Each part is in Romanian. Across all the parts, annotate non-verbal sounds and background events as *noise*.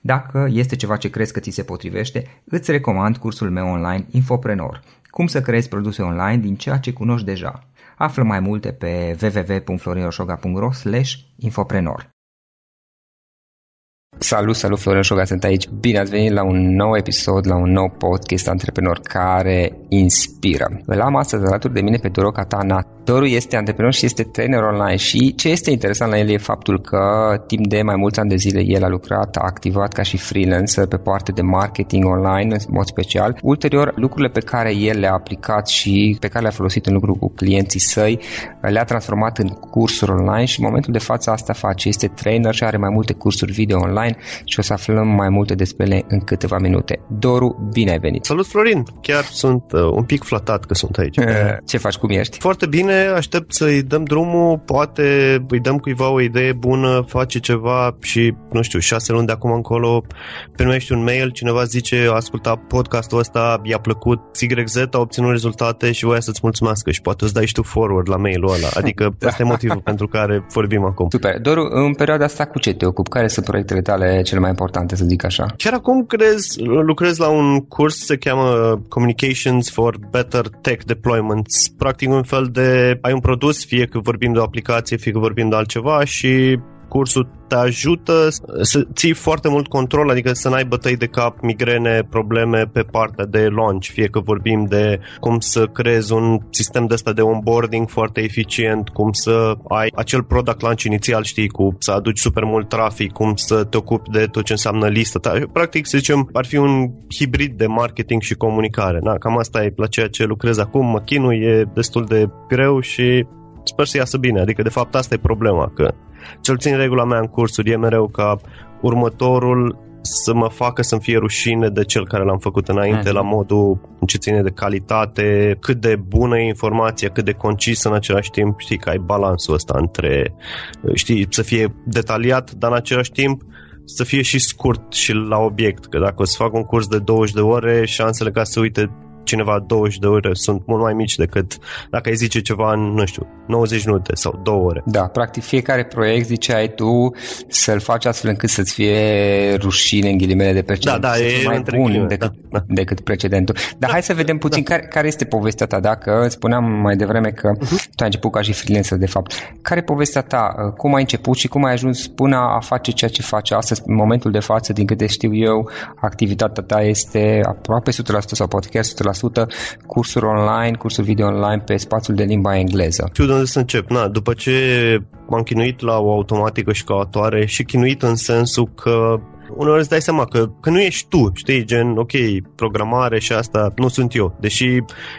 Dacă este ceva ce crezi că ți se potrivește, îți recomand cursul meu online Infoprenor. Cum să creezi produse online din ceea ce cunoști deja. Află mai multe pe www.florinosoga.ro infoprenor. Salut, salut, Florin Șoga, sunt aici. Bine ați venit la un nou episod, la un nou podcast antreprenor care inspiră. Îl am astăzi alături de mine pe Doro Catana. Doru este antreprenor și este trainer online și ce este interesant la el e faptul că timp de mai mulți ani de zile el a lucrat, a activat ca și freelancer pe partea de marketing online în mod special. Ulterior, lucrurile pe care el le-a aplicat și pe care le-a folosit în lucru cu clienții săi, le-a transformat în cursuri online și în momentul de față asta face. Este trainer și are mai multe cursuri video online și o să aflăm mai multe despre ele în câteva minute. Doru, bine ai venit! Salut, Florin! Chiar sunt uh, un pic flatat că sunt aici. Ce faci? Cum ești? Foarte bine, aștept să-i dăm drumul, poate îi dăm cuiva o idee bună, face ceva și, nu știu, șase luni de acum încolo primești un mail, cineva zice, asculta podcastul ăsta, i-a plăcut, YZ a obținut rezultate și voia să-ți mulțumească și poate îți dai și tu forward la mailul ăla. Adică da. *laughs* ăsta e motivul pentru care vorbim acum. Super. Doru, în perioada asta cu ce te ocupi? Care sunt proiectele tale cele mai importante, să zic așa? Chiar acum crezi, lucrez la un curs, se cheamă Communications for Better Tech Deployments. Practic un fel de, ai un produs, fie că vorbim de o aplicație, fie că vorbim de altceva și cursul te ajută să ții foarte mult control, adică să n-ai bătăi de cap, migrene, probleme pe partea de launch, fie că vorbim de cum să creezi un sistem de ăsta de onboarding foarte eficient, cum să ai acel product launch inițial, știi, cu să aduci super mult trafic, cum să te ocupi de tot ce înseamnă listă ta. Practic, să zicem, ar fi un hibrid de marketing și comunicare. Na, cam asta e la ceea ce lucrez acum, mă chinui, e destul de greu și sper să iasă bine. Adică, de fapt, asta e problema, că cel puțin regula mea în cursuri e mereu ca următorul să mă facă să-mi fie rușine de cel care l-am făcut înainte, mm. la modul în ce ține de calitate, cât de bună e informația, cât de concisă în același timp, știi, că ai balansul ăsta între, știi, să fie detaliat, dar în același timp să fie și scurt și la obiect, că dacă o să fac un curs de 20 de ore, șansele ca să uite cineva 20 de ore sunt mult mai mici decât dacă ai zice ceva în, nu știu, 90 minute sau 2 ore. Da, practic fiecare proiect, ziceai tu, să-l faci astfel încât să-ți fie rușine în ghilimele de precedent. Da, da, e mai bun decât, da, da. decât precedentul. Dar da, hai să vedem puțin da. care, care este povestea ta. Dacă spuneam mai devreme că uh-huh. tu ai început ca și freelancer, de fapt. Care e povestea ta? Cum ai început și cum ai ajuns până a face ceea ce faci astăzi, în momentul de față, din câte știu eu, activitatea ta este aproape 100% sau poate chiar 100% cursuri online, cursuri video online pe spațiul de limba engleză. Știu de unde să încep. Na, după ce m-am chinuit la o automatică și calculatoare și chinuit în sensul că uneori îți dai seama că, că nu ești tu, știi, gen, ok, programare și asta nu sunt eu. Deși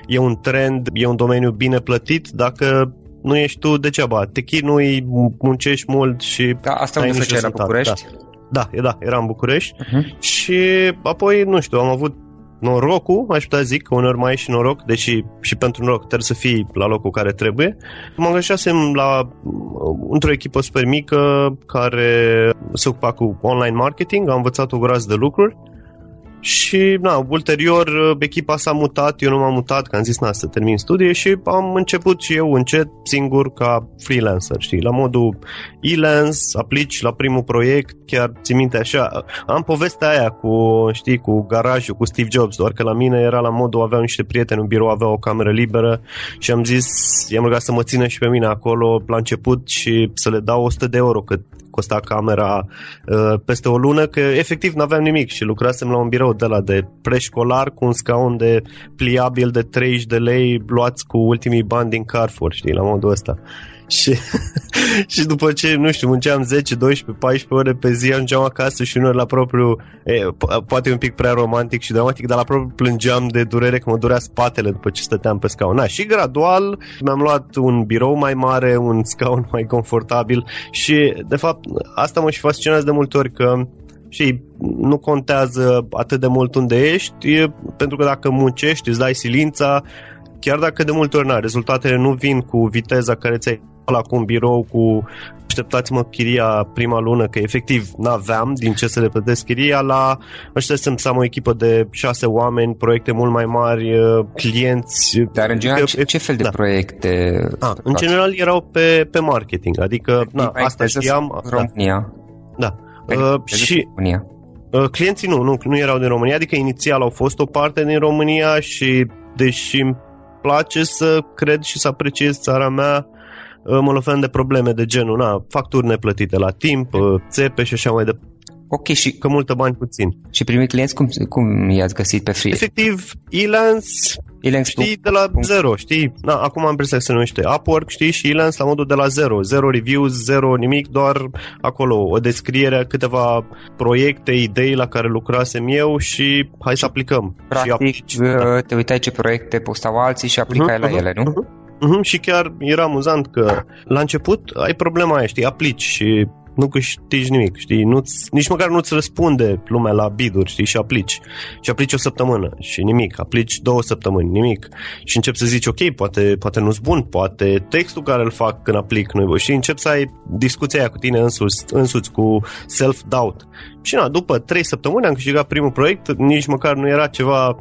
e un trend, e un domeniu bine plătit, dacă nu ești tu degeaba. Te chinui, muncești mult și da, asta unde se la București? Da. Da, e da, era în București uh-huh. și apoi, nu știu, am avut norocul, aș putea zic, că uneori mai e și noroc, deși și pentru noroc trebuie să fii la locul care trebuie. Mă angajasem la, într-o echipă super mică care se ocupa cu online marketing, am învățat o groază de lucruri și, na, ulterior, echipa s-a mutat, eu nu m-am mutat, că am zis, na, să termin studii și am început și eu încet, singur, ca freelancer, știi, la modul e-lance, aplici la primul proiect, chiar ți minte așa, am povestea aia cu, știi, cu garajul, cu Steve Jobs, doar că la mine era la modul, aveau niște prieteni în birou, aveau o cameră liberă și am zis, i-am rugat să mă țină și pe mine acolo la început și să le dau 100 de euro, cât costa camera uh, peste o lună, că efectiv n-aveam nimic și lucrasem la un birou de la de preșcolar cu un scaun de pliabil de 30 de lei luați cu ultimii bani din Carrefour, știi, la modul ăsta. Și, *laughs* și după ce, nu știu, munceam 10, 12, 14 ore pe zi, ajungeam acasă și unor la propriu, e, po- poate un pic prea romantic și dramatic, dar la propriu plângeam de durere că mă durea spatele după ce stăteam pe scaun. Na, și gradual mi-am luat un birou mai mare, un scaun mai confortabil și, de fapt, asta mă și fascinează de multe ori că și nu contează atât de mult unde ești, pentru că dacă muncești, îți dai silința, chiar dacă de multe ori na, rezultatele nu vin cu viteza care ți-ai la cu un birou cu așteptați-mă chiria prima lună, că efectiv n-aveam din ce să le plătesc chiria, la așteptăm să am o echipă de șase oameni, proiecte mult mai mari, uh, clienți. Dar în general, ce, ce fel de da. proiecte? A, în general erau pe, pe marketing, adică na, asta știam. România. Da. da. Uh, și România. Uh, clienții nu, nu, nu erau din România, adică inițial au fost o parte din România și deși îmi place să cred și să apreciez țara mea, mă lovesc de probleme de genul, na, facturi neplătite la timp, țepe și așa mai departe. Ok, și... Că multă bani puțin. Și primii clienți cum, cum i-ați găsit pe free? Efectiv, Elance, Elance știi, de la punct. zero, știi? Na, acum am impresia că se numește Upwork, știi, și Elance la modul de la zero. Zero reviews, zero nimic, doar acolo o descriere, câteva proiecte, idei la care lucrasem eu și hai să aplicăm. Practic, și aplici, da. te uitai ce proiecte postau alții și aplicai uh-huh, la uh-huh, ele, nu? Uh-huh. Uh-huh, și chiar era amuzant că la început ai problema aia, știi, aplici și nu câștigi nimic, știi, nu-ți, nici măcar nu-ți răspunde lumea la biduri, știi, și aplici. Și aplici o săptămână și nimic, aplici două săptămâni, nimic. Și încep să zici, ok, poate, poate nu-s bun, poate textul care îl fac când aplic nu și încep să ai discuția aia cu tine însuți, însuți cu self-doubt. Și na, după trei săptămâni am câștigat primul proiect, nici măcar nu era ceva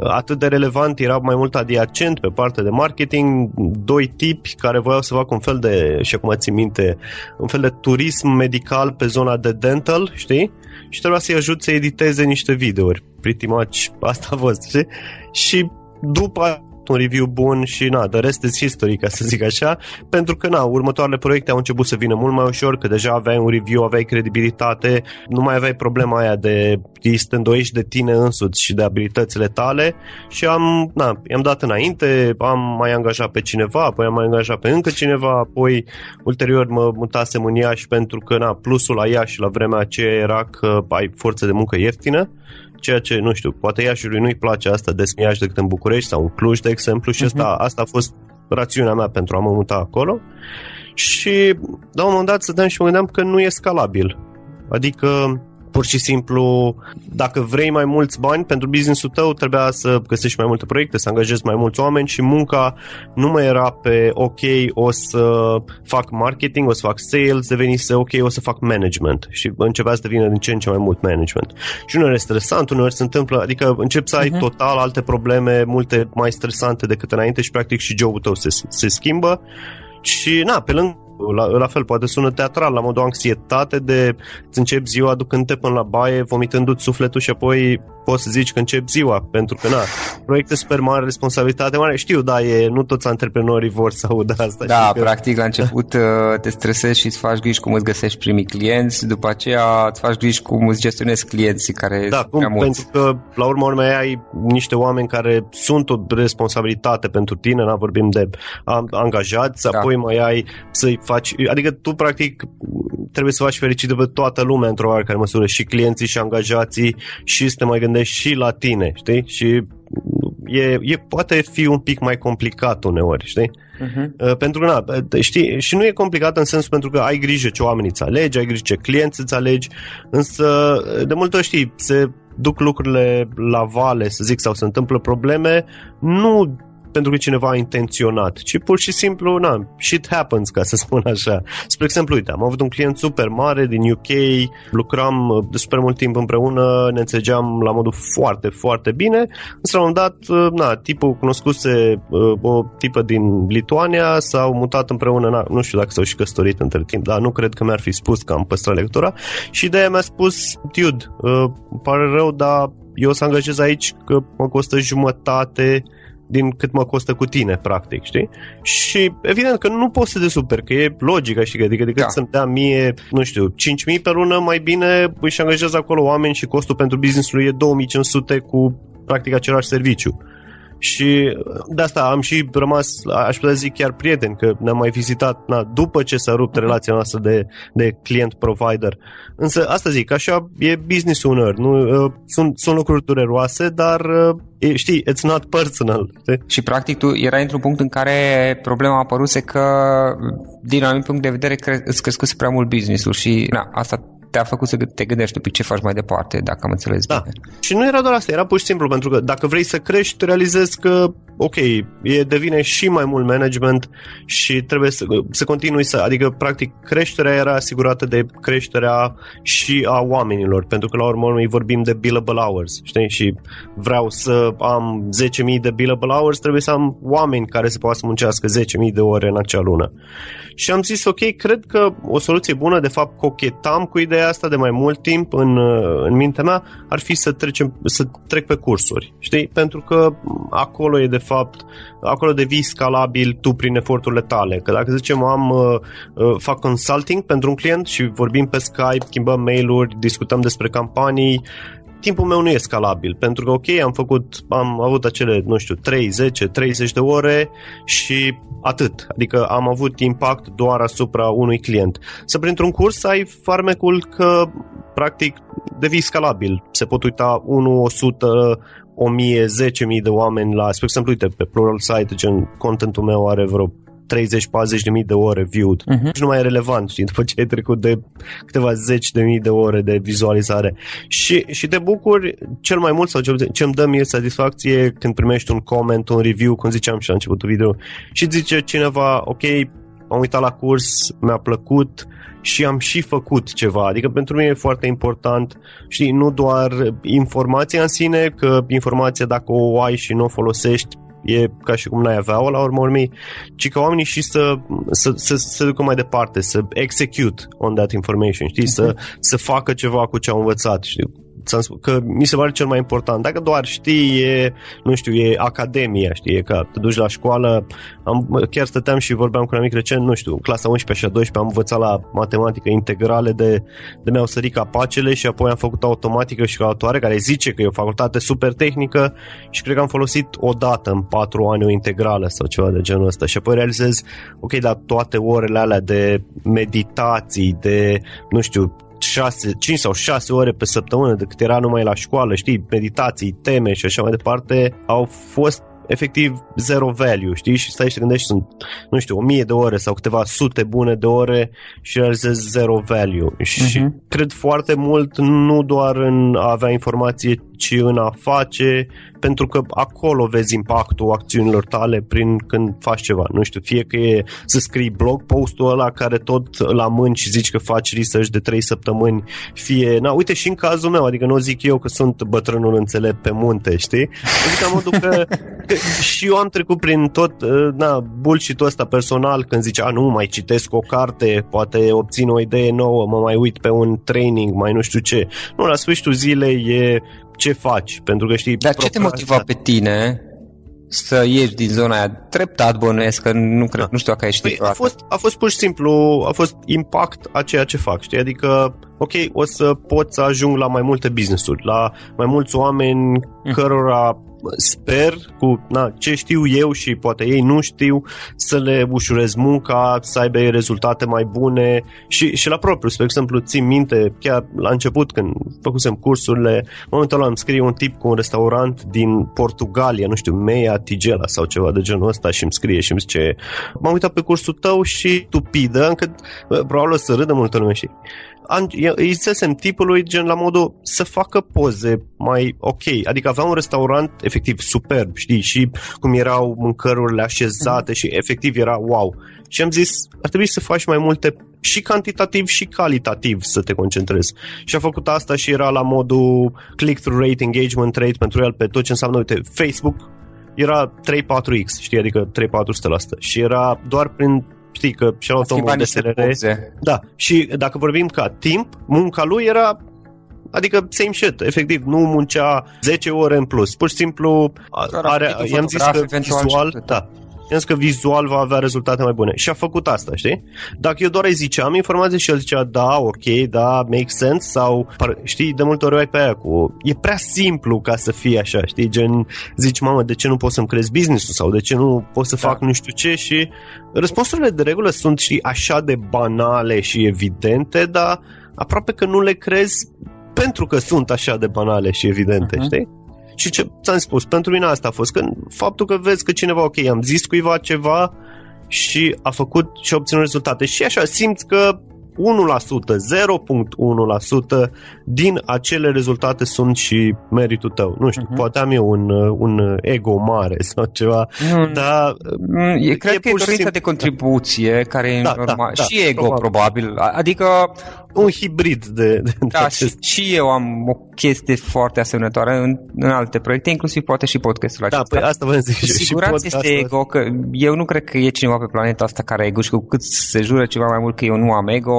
atât de relevant, era mai mult adiacent pe partea de marketing, doi tipi care voiau să facă un fel de, și acum țin minte, un fel de turism medical pe zona de dental, știi? Și trebuia să-i ajut să editeze niște videouri. Pretty much asta a fost, știi? Și după un review bun și na, de rest is history, ca să zic așa, pentru că na, următoarele proiecte au început să vină mult mai ușor, că deja aveai un review, aveai credibilitate, nu mai aveai problema aia de ești îndoiești de tine însuți și de abilitățile tale și am, na, i-am dat înainte, am mai angajat pe cineva, apoi am mai angajat pe încă cineva, apoi ulterior mă mutasem în Iași pentru că na, plusul la Iași la vremea aceea era că ai forță de muncă ieftină ceea ce, nu știu, poate Iașiului nu-i place asta de Iași decât în București sau în Cluj, de exemplu, și uh-huh. asta, asta a fost rațiunea mea pentru a mă muta acolo. Și la un moment dat stăteam și mă gândeam că nu e scalabil. Adică pur și simplu, dacă vrei mai mulți bani pentru businessul tău, trebuia să găsești mai multe proiecte, să angajezi mai mulți oameni și munca nu mai era pe ok, o să fac marketing, o să fac sales, devenise ok, o să fac management și începea să devină din ce în ce mai mult management. Și uneori e stresant, uneori se întâmplă, adică încep să ai uh-huh. total alte probleme, multe mai stresante decât înainte și practic și jobul tău se, se schimbă și na, pe lângă la, la fel, poate sună teatral, la modul anxietate de îți începi ziua aducând-te până la baie, vomitându-ți sufletul și apoi poți să zici că începi ziua, pentru că, na, proiecte super mari, responsabilitate mare, știu, da, e, nu toți antreprenorii vor să audă asta. Da, că... practic, la început *laughs* uh, te stresezi și îți faci griji cum îți găsești primii clienți, după aceea îți faci griji cum îți gestionezi clienții care Da, cum, pentru că, la urmă urmei, ai niște oameni care sunt o responsabilitate pentru tine, na, vorbim de angajați, da. apoi mai ai să-i faci, adică tu, practic, trebuie să faci fericit pe toată lumea într-o oarecare măsură, și clienții, și angajații, și să te mai gândești și la tine, știi? Și e, e, poate fi un pic mai complicat uneori, știi? Uh-huh. Pentru că, na, știi, și nu e complicat în sensul pentru că ai grijă ce oameni îți alegi, ai grijă ce clienți îți alegi, însă de multe ori, știi, se duc lucrurile la vale, să zic, sau se întâmplă probleme, nu pentru că cineva a intenționat, ci pur și simplu, na, shit happens, ca să *laughs* spun așa. Spre exemplu, uite, am avut un client super mare din UK, lucram uh, de super mult timp împreună, ne înțelegeam la modul foarte, foarte bine, însă la un dat, uh, na, tipul cunoscuse uh, o tipă din Lituania, s-au mutat împreună, na, nu știu dacă s-au și căsătorit între timp, dar nu cred că mi-ar fi spus că am păstrat legătura și de aia mi-a spus, dude, uh, pare rău, dar eu o să angajez aici că mă costă jumătate din cât mă costă cu tine, practic, știi? Și evident că nu poți să te super, că e logică, știi, adică decât da. să-mi dea mie, nu știu, 5.000 pe lună, mai bine își angajez acolo oameni și costul pentru business-ul e 2500 cu practic același serviciu. Și de asta am și rămas, aș putea zic chiar prieten, că ne-am mai vizitat na, după ce s-a rupt relația noastră de, de client-provider. Însă asta zic, așa e business uneori. Nu, uh, sunt, sunt lucruri dureroase, dar uh, știi, it's not personal. Știi? Și practic tu erai într-un punct în care problema a apăruse că din anumit punct de vedere cre- îți crescuse prea mult business-ul și na, asta te-a făcut să te gândești pe ce faci mai departe, dacă am înțeles da. bine. Și nu era doar asta, era pur și simplu, pentru că dacă vrei să crești, realizezi că, ok, e, devine și mai mult management și trebuie să, să continui să, adică, practic, creșterea era asigurată de creșterea și a oamenilor, pentru că, la urmă, noi vorbim de billable hours, știi? Și vreau să am 10.000 de billable hours, trebuie să am oameni care să poată să muncească 10.000 de ore în acea lună. Și am zis, ok, cred că o soluție bună, de fapt, cochetam cu ideea asta de mai mult timp în, în mintea mea, ar fi să, trecem, să trec pe cursuri, știi? Pentru că acolo e, de fapt, acolo devii scalabil tu prin eforturile tale. Că dacă zicem am, uh, uh, fac consulting pentru un client și vorbim pe Skype, schimbăm mail-uri, discutăm despre campanii, timpul meu nu e scalabil, pentru că ok, am făcut, am avut acele, nu știu, 3, 10, 30 de ore și atât. Adică am avut impact doar asupra unui client. Să printr-un curs ai farmecul că practic devii scalabil. Se pot uita 1, 100, 1000, 10.000 de oameni la, spre exemplu, uite, pe Plural Site, gen contentul meu are vreo 30-40 de mii de ore viewed. Uh-huh. Și nu mai e relevant, știi, după ce ai trecut de câteva zeci de mii de ore de vizualizare. Și, și te bucuri cel mai mult, sau ce îmi dă mie satisfacție când primești un comment, un review, cum ziceam și la începutul video, și zice cineva, ok, am uitat la curs, mi-a plăcut și am și făcut ceva. Adică pentru mine e foarte important, știi, nu doar informația în sine, că informația dacă o ai și nu o folosești, e ca și cum n-ai avea-o la urmă urmei, ci ca oamenii și să, să, să, să ducă mai departe, să execute on that information, știi, uh-huh. să, mhm. să facă ceva cu ce au învățat, știi, că mi se pare cel mai important. Dacă doar știi, e, nu știu, e academia, știi, e că te duci la școală, am, chiar stăteam și vorbeam cu un amic recent, nu știu, clasa 11 și a 12 am învățat la matematică integrale de, de mi-au sărit capacele și apoi am făcut automatică și calculatoare, care zice că e o facultate super tehnică și cred că am folosit o dată în 4 ani o integrală sau ceva de genul ăsta și apoi realizez, ok, dar toate orele alea de meditații, de, nu știu, 6, 5 sau 6 ore pe săptămână de cât era numai la școală, știi, meditații, teme și așa mai departe, au fost efectiv zero value, știi? Și stai și te gândești, sunt, nu știu, o mie de ore sau câteva sute bune de ore și realizezi zero value. Uh-huh. Și mhm. cred foarte mult nu doar în a avea informație, ci în a face pentru că acolo vezi impactul acțiunilor tale prin când faci ceva. Nu știu, fie că e să scrii blog postul ăla care tot la mâini și zici că faci research de 3 săptămâni, fie, na, uite și în cazul meu, adică nu zic eu că sunt bătrânul înțelept pe munte, știi? Zic la modul că, *laughs* că și eu am trecut prin tot, uh, na, bullshit-ul ăsta personal când zice, a, nu, mai citesc o carte, poate obțin o idee nouă, mă mai uit pe un training, mai nu știu ce. Nu, la sfârșitul zilei e ce faci, pentru că știi... Dar ce te motiva pe tine să ieși din zona aia? Treptat bănuiesc, că nu, cred, da. nu știu dacă ai știut păi, a fost, a fost pur și simplu, a fost impact a ceea ce fac, știi? Adică, ok, o să pot să ajung la mai multe business-uri, la mai mulți oameni mm. cărora sper cu na, ce știu eu și poate ei nu știu să le ușurez munca, să aibă rezultate mai bune și, și la propriu. Spre exemplu, țin minte chiar la început când făcusem cursurile, în momentul ăla îmi scrie un tip cu un restaurant din Portugalia, nu știu, Meia Tigela sau ceva de genul ăsta și îmi scrie și îmi zice m-am uitat pe cursul tău și tupidă, încât probabil o să râdă multă lume și îi zisesem tipului gen la modul să facă poze mai ok. Adică avea un restaurant efectiv superb, știi, și cum erau mâncărurile așezate mm-hmm. și efectiv era wow. Și am zis, ar trebui să faci mai multe și cantitativ și calitativ să te concentrezi. Și a făcut asta și era la modul click-through rate, engagement rate pentru el pe tot ce înseamnă, uite, Facebook era 3-4x, știi, adică 3-400%. Și era doar prin știi că și-a luat omul de SRR. Da, și dacă vorbim ca timp, munca lui era Adică same shit, efectiv, nu muncea 10 ore în plus. Pur și simplu, are, i-am zis că vizual, da, i-am zis că vizual va avea rezultate mai bune. Și a făcut asta, știi? Dacă eu doar îi ziceam informații și el zicea da, ok, da, make sense sau, știi, de multe ori ai pe aia cu... E prea simplu ca să fie așa, știi? Gen, zici, mamă, de ce nu pot să-mi crezi business-ul sau de ce nu pot să da. fac nu știu ce și răspunsurile de regulă sunt, și așa de banale și evidente, dar aproape că nu le crezi pentru că sunt așa de banale și evidente, uh-huh. știi? Și ce ți-am spus, pentru mine asta a fost, că faptul că vezi că cineva, ok, am zis cuiva ceva și a făcut și a obținut rezultate și așa simți că 1%, 0.1% din acele rezultate sunt și meritul tău. Nu știu, uh-huh. poate am eu un, un ego mare *laughs* sau ceva, nu, dar mm, e, cred e că e dorința simplu... de contribuție care e da, normal. Da, da, și ego, probabil. probabil. Adică un hibrid de, de Da, și, și eu am o chestie foarte asemănătoare în, în alte proiecte, inclusiv poate și podcastul da, acesta. Da, păi asta vă zic. Cu siguranță este ego, că eu nu cred că e cineva pe planeta asta care are ego și cu cât se jură ceva mai mult că eu nu am ego,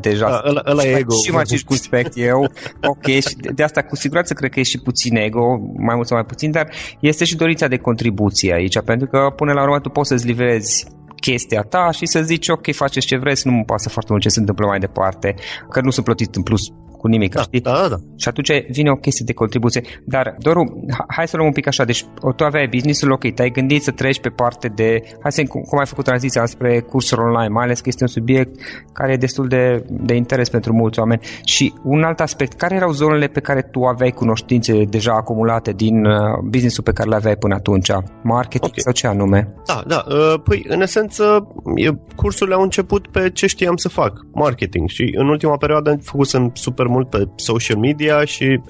deja da, ăla, ăla e ego. și mai circunspect eu, ok, și de, de asta cu siguranță cred că e și puțin ego, mai mult sau mai puțin, dar este și dorința de contribuție aici, pentru că până la urmă tu poți să-ți livrezi chestia ta și să zici ok, faceți ce vreți, nu mă pasă foarte mult ce se întâmplă mai departe, că nu sunt plătit în plus cu nimic, da, știi? Da, da. Și atunci vine o chestie de contribuție. Dar, Doru, hai să luăm un pic așa. Deci, tu aveai business-ul, ok, te-ai gândit să treci pe parte de... Hai să cum, cum ai făcut tranziția spre cursuri online, mai ales că este un subiect care e destul de, de interes pentru mulți oameni. Și un alt aspect, care erau zonele pe care tu aveai cunoștințe deja acumulate din uh, business-ul pe care le aveai până atunci? Marketing okay. sau ce anume? Da, da. Uh, păi, în esență, cursurile au început pe ce știam să fac, marketing. Și în ultima perioadă am făcut super mult pe social media și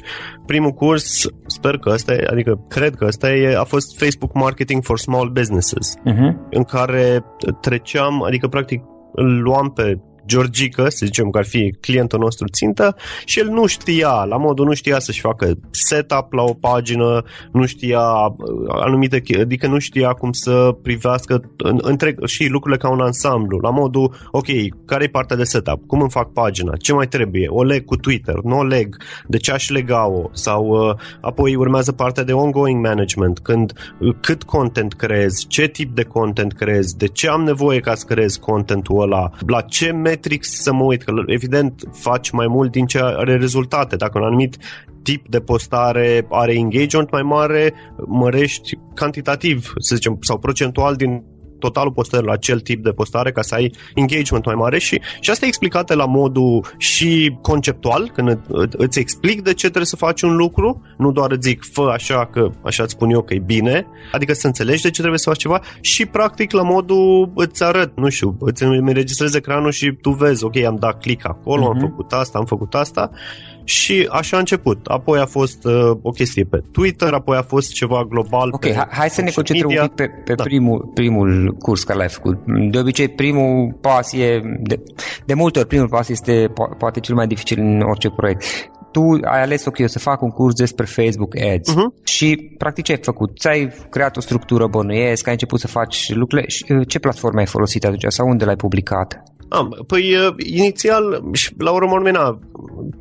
primul curs, sper că ăsta e, adică cred că ăsta e, a fost Facebook Marketing for Small Businesses, uh-huh. în care treceam, adică practic îl luam pe Georgica, să zicem că ar fi clientul nostru țintă, și el nu știa, la modul nu știa să-și facă setup la o pagină, nu știa uh, anumite, adică nu știa cum să privească întreg și lucrurile ca un ansamblu, la modul, ok, care e partea de setup, cum îmi fac pagina, ce mai trebuie, o leg cu Twitter, nu o leg, de ce aș lega-o, sau uh, apoi urmează partea de ongoing management, când uh, cât content creezi, ce tip de content creezi, de ce am nevoie ca să creezi contentul ăla, la ce metrics să mă uit, că evident faci mai mult din ce are rezultate. Dacă un anumit tip de postare are engagement mai mare, mărești cantitativ, să zicem, sau procentual din totalul postării la acel tip de postare ca să ai engagement mai mare și, și asta e explicată la modul și conceptual, când îți explic de ce trebuie să faci un lucru, nu doar îți zic fă așa că așa îți spun eu că e bine, adică să înțelegi de ce trebuie să faci ceva și practic la modul îți arăt, nu știu, îți înregistrezi ecranul și tu vezi, ok, am dat click acolo, uh-huh. am mhm. făcut asta, am făcut asta și așa a început. Apoi a fost uh, o chestie pe Twitter, apoi a fost ceva global Ok, pe hai să ne concentrăm un pic pe, pe da. primul, primul curs care l-ai făcut. De obicei, primul pas e, de, de multe ori, primul pas este po- poate cel mai dificil în orice proiect tu ai ales, ok, eu să fac un curs despre Facebook Ads uh-huh. și practic ce ai făcut? Ți-ai creat o structură bănuiesc, ai început să faci lucrurile, uh, ce platforme ai folosit atunci sau unde l-ai publicat? Am, păi uh, inițial, la urmă urmei, na,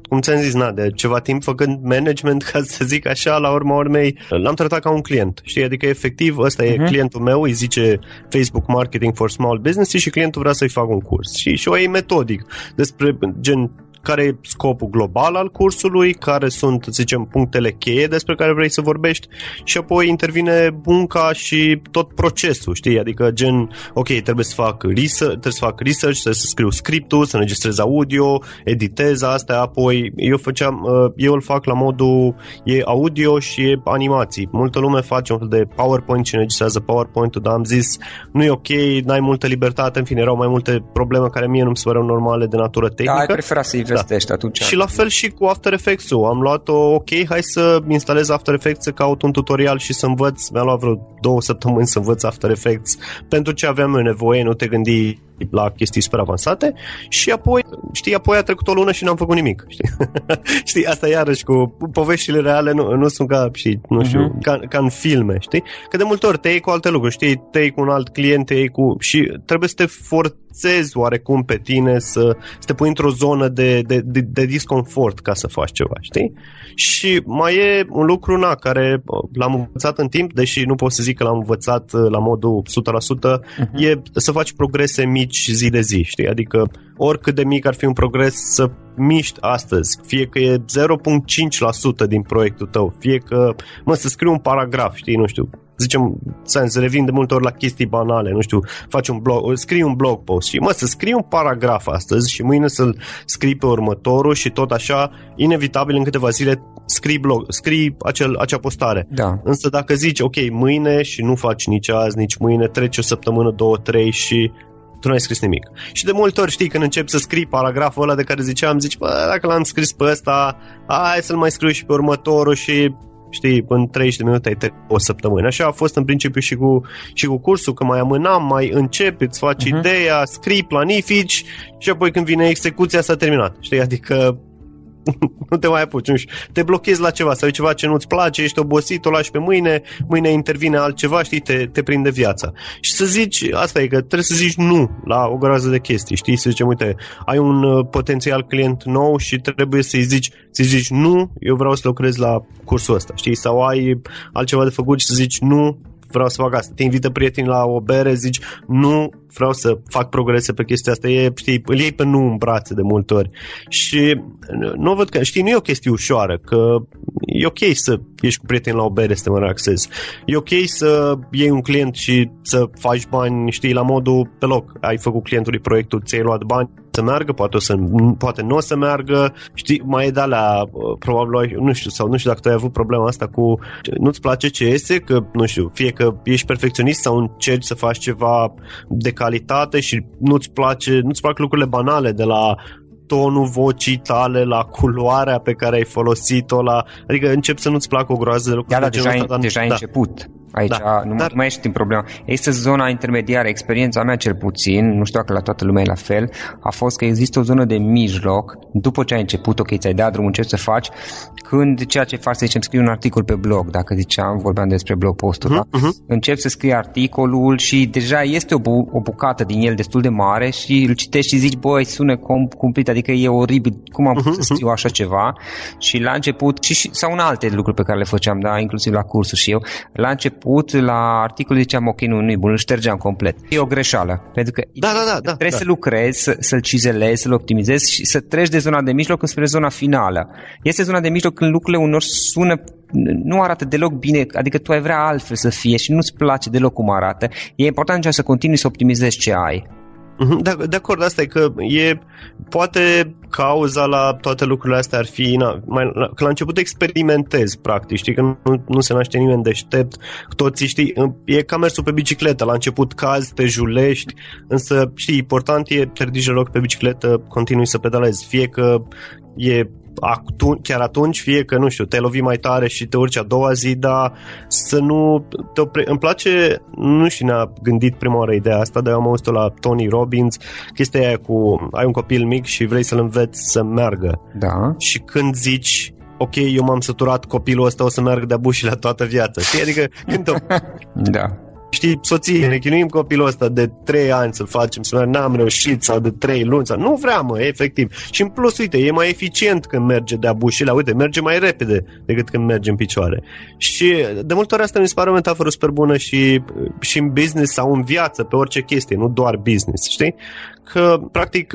cum ți-am zis, na, de ceva timp făcând management, ca să zic așa, la urma urmei, l-am tratat ca un client, știi? Adică efectiv ăsta uh-huh. e mhm. clientul meu, îi zice Facebook Marketing for Small Business și clientul vrea să-i fac un curs. Și, și o e metodic despre gen care e scopul global al cursului, care sunt, să zicem, punctele cheie despre care vrei să vorbești și apoi intervine munca și tot procesul, știi? Adică gen, ok, trebuie să fac research, trebuie să fac research, trebuie să scriu scriptul, să înregistrez audio, editez astea, apoi eu făceam, uh, eu îl fac la modul e audio și e animații. Multă lume face un fel de PowerPoint și înregistrează PowerPoint-ul, dar am zis, nu e ok, n-ai multă libertate, în fine, erau mai multe probleme care mie nu mi se păreau normale de natură tehnică. Da, ai prefera să investești da. atunci. Și la fel și cu After Effects-ul. Am luat-o, ok, hai să instalez After Effects, să caut un tutorial și să învăț. Mi-a luat vreo două săptămâni să învăț After Effects pentru ce aveam eu nevoie, nu te gândi la chestii super avansate și apoi, știi, apoi a trecut o lună și n-am făcut nimic. Știi, *laughs* știi asta iarăși cu poveștile reale nu, nu sunt ca, știi, nu știu, uh-huh. ca, ca în filme, știi? Că de multe ori te iei cu alte lucruri, știi, te iei cu un alt client, te iei cu... și trebuie să te forțezi oarecum pe tine să, să te pui într-o zonă de, de, de, de disconfort ca să faci ceva, știi? Și mai e un lucru, na, care l-am învățat în timp, deși nu pot să zic că l-am învățat uh, la modul 100%, uh-huh. Mhm. e să faci progrese mici zi de zi, știi? Adică oricât de mic ar fi un progres să miști astăzi, fie că e 0.5% din proiectul tău, fie că, mă, să scriu un paragraf, știi, nu știu, zicem, să revin de multe ori la chestii banale, nu știu, faci un blog, scrii un blog post și, mă, să scrii un paragraf astăzi și mâine să-l scrii pe următorul și tot așa, inevitabil în câteva zile scrii blog, scrii acel, acea postare. Da. Însă dacă zici, ok, mâine și nu faci nici azi, nici mâine, trece o săptămână, două, trei și tu nu ai scris nimic. Și de multe ori, știi, când începi să scrii paragraful ăla de care ziceam, zici, bă, dacă l-am scris pe ăsta, hai să-l mai scriu și pe următorul și știi, în 30 de minute ai o săptămână. Așa a fost în principiu și cu, și cu cursul, că mai amânam, mai începi, îți faci uh-huh. ideea, scrii, planifici și apoi când vine execuția s-a terminat. Știi, adică *laughs* nu te mai apuci, nu știu, te blochezi la ceva sau e ceva ce nu-ți place, ești obosit, o lași pe mâine, mâine intervine altceva, știi, te, te prinde viața. Și să zici, asta e că trebuie să zici nu la o groază de chestii, știi, să zicem, uite, ai un uh, potențial client nou și trebuie să-i zici, să zici nu, eu vreau să lucrez la cursul ăsta, știi, sau ai altceva de făcut și să zici nu, vreau să fac asta. Te invită prietenii la o bere, zici, nu vreau să fac progrese pe chestia asta. E, știi, îl iei pe nu în brațe de multe ori. Și nu văd că, știi, nu e o chestie ușoară, că e ok să ieși cu prieteni la o bere să te mă relaxezi. E ok să iei un client și să faci bani, știi, la modul pe loc. Ai făcut clientului proiectul, ți-ai luat bani, să meargă, poate, o să, poate nu o să meargă, știi, mai e de la probabil, nu știu, sau nu știu dacă tu ai avut problema asta cu nu-ți place ce este, că, nu știu, fie că ești perfecționist sau încerci să faci ceva de calitate și nu-ți place, nu-ți plac lucrurile banale de la tonul vocii tale, la culoarea pe care ai folosit-o, la... adică încep să nu-ți placă o groază de lucruri. Da, da, deja, ăsta, deja da. ai început. Aici da, nu dar... mai ești în problema. Este zona intermediară, experiența mea cel puțin, nu știu dacă la toată lumea e la fel, a fost că există o zonă de mijloc, după ce ai început, ok, ți-ai dat drumul, ce să faci, când ceea ce faci, să zicem, scrii un articol pe blog, dacă ziceam, vorbeam despre blog postul, uh-huh, da? Uh-huh. Începi să scrii articolul și deja este o, bu- o bucată din el destul de mare și îl citești și zici, băi, sună com- cumplit, adică e oribil, cum am putut uh-huh, să scriu așa ceva? Și la început, și, și, sau în alte lucruri pe care le făceam, da, inclusiv la cursuri și eu, la început, la articol ziceam, ok, nu, nu e bun, îl ștergeam complet. E o greșeală, pentru că da, da, da, da, trebuie da. să lucrezi, să, să-l cizelezi, să-l optimizezi și să treci de zona de mijloc spre zona finală. Este zona de mijloc când lucrurile unor sună nu arată deloc bine, adică tu ai vrea altfel să fie și nu-ți place deloc cum arată. E important să continui să optimizezi ce ai. Mhm, de, de acord, asta e că e poate cauza la toate lucrurile astea ar fi na, mai, la, că la început experimentezi practic, știi că nu, nu se naște nimeni deștept, toți știi, e ca mersul pe bicicletă, la început cazi, te julești, însă știi, important e te ridici loc pe bicicletă, continui să pedalezi, fie că e atunci, chiar atunci, fie că, nu știu, te lovi mai tare și te urci a doua zi, dar să nu te opre... Îmi place, nu știu, ne-a gândit prima oară ideea asta, dar eu am auzit-o la Tony Robbins, chestia aia cu ai un copil mic și vrei să-l înveți să meargă. Da. Și când zici ok, eu m-am săturat, copilul ăsta o să meargă de-a bușile toată viața. Știi? Adică când o... *laughs* da știi, soție, ne chinuim copilul ăsta de 3 ani să-l facem, să n-am reușit sau de 3 luni, sau... nu vrea, mă, efectiv. Și în plus, uite, e mai eficient când merge de-a bușile, uite, merge mai repede decât când merge în picioare. Și de multe ori asta mi se pare o metaforă super bună și, și în business sau în viață, pe orice chestie, nu doar business, știi? Că, practic,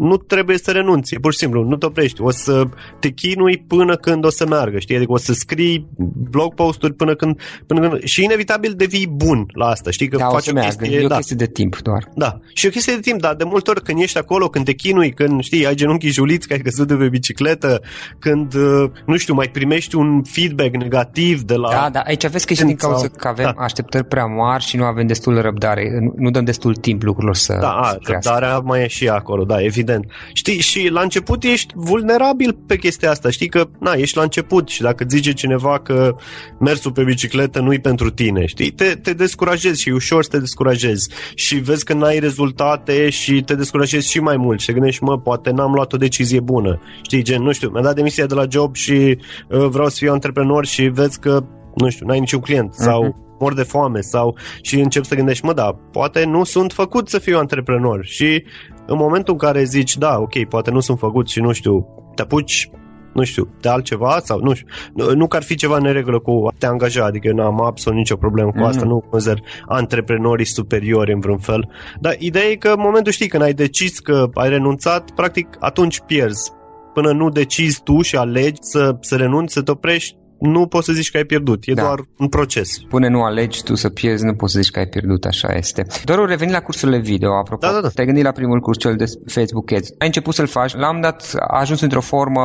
nu trebuie să renunți, pur și simplu, nu te oprești. O să te chinui până când o să meargă, știi? Adică o să scrii blog posturi până când, până când și inevitabil devii bun la asta, știi? Că da, faci o, o chestie, e o da. chestie de timp doar. Da, și o chestie de timp, dar de multe ori când ești acolo, când te chinui, când știi, ai genunchii juliți, că ai căzut de pe bicicletă, când, uh, nu știu, mai primești un feedback negativ de la... Da, da, aici vezi că și din cauza că avem da. așteptări prea mari și nu avem destul răbdare, nu dăm destul timp lucrurilor să Da, a, răbdarea mai e și acolo, da, evident. Știi, și la început ești vulnerabil pe chestia asta, știi că, na, ești la început și dacă zice cineva că mersul pe bicicletă nu-i pentru tine, știi, te, te descurajezi și e ușor să te descurajezi. Și vezi că n-ai rezultate și te descurajezi și mai mult și te gândești, mă, poate n-am luat o decizie bună, știi, gen, nu știu, mi-a dat demisia de la job și uh, vreau să fiu antreprenor și vezi că nu știu, n-ai niciun client uh-huh. sau mor de foame sau și încep să gândești, mă, da, poate nu sunt făcut să fiu antreprenor. Și în momentul în care zici, da, ok, poate nu sunt făcut și nu știu, te apuci nu știu, de altceva sau nu știu, nu, nu că ar fi ceva în neregulă cu a te angaja, adică eu n-am absolut nicio problemă cu mm-hmm. asta, nu consider antreprenorii superiori în vreun fel, dar ideea e că în momentul știi când ai decis că ai renunțat, practic atunci pierzi. Până nu decizi tu și alegi să, să renunți, să te oprești, nu poți să zici că ai pierdut, e da. doar un proces. Până nu alegi tu să pierzi, nu poți să zici că ai pierdut, așa este. Doar reveni la cursurile video, apropo. Da, da, da. Te-ai gândit la primul curs, cel de Facebook Ads. Ai început să-l faci, l-am dat, a ajuns într-o formă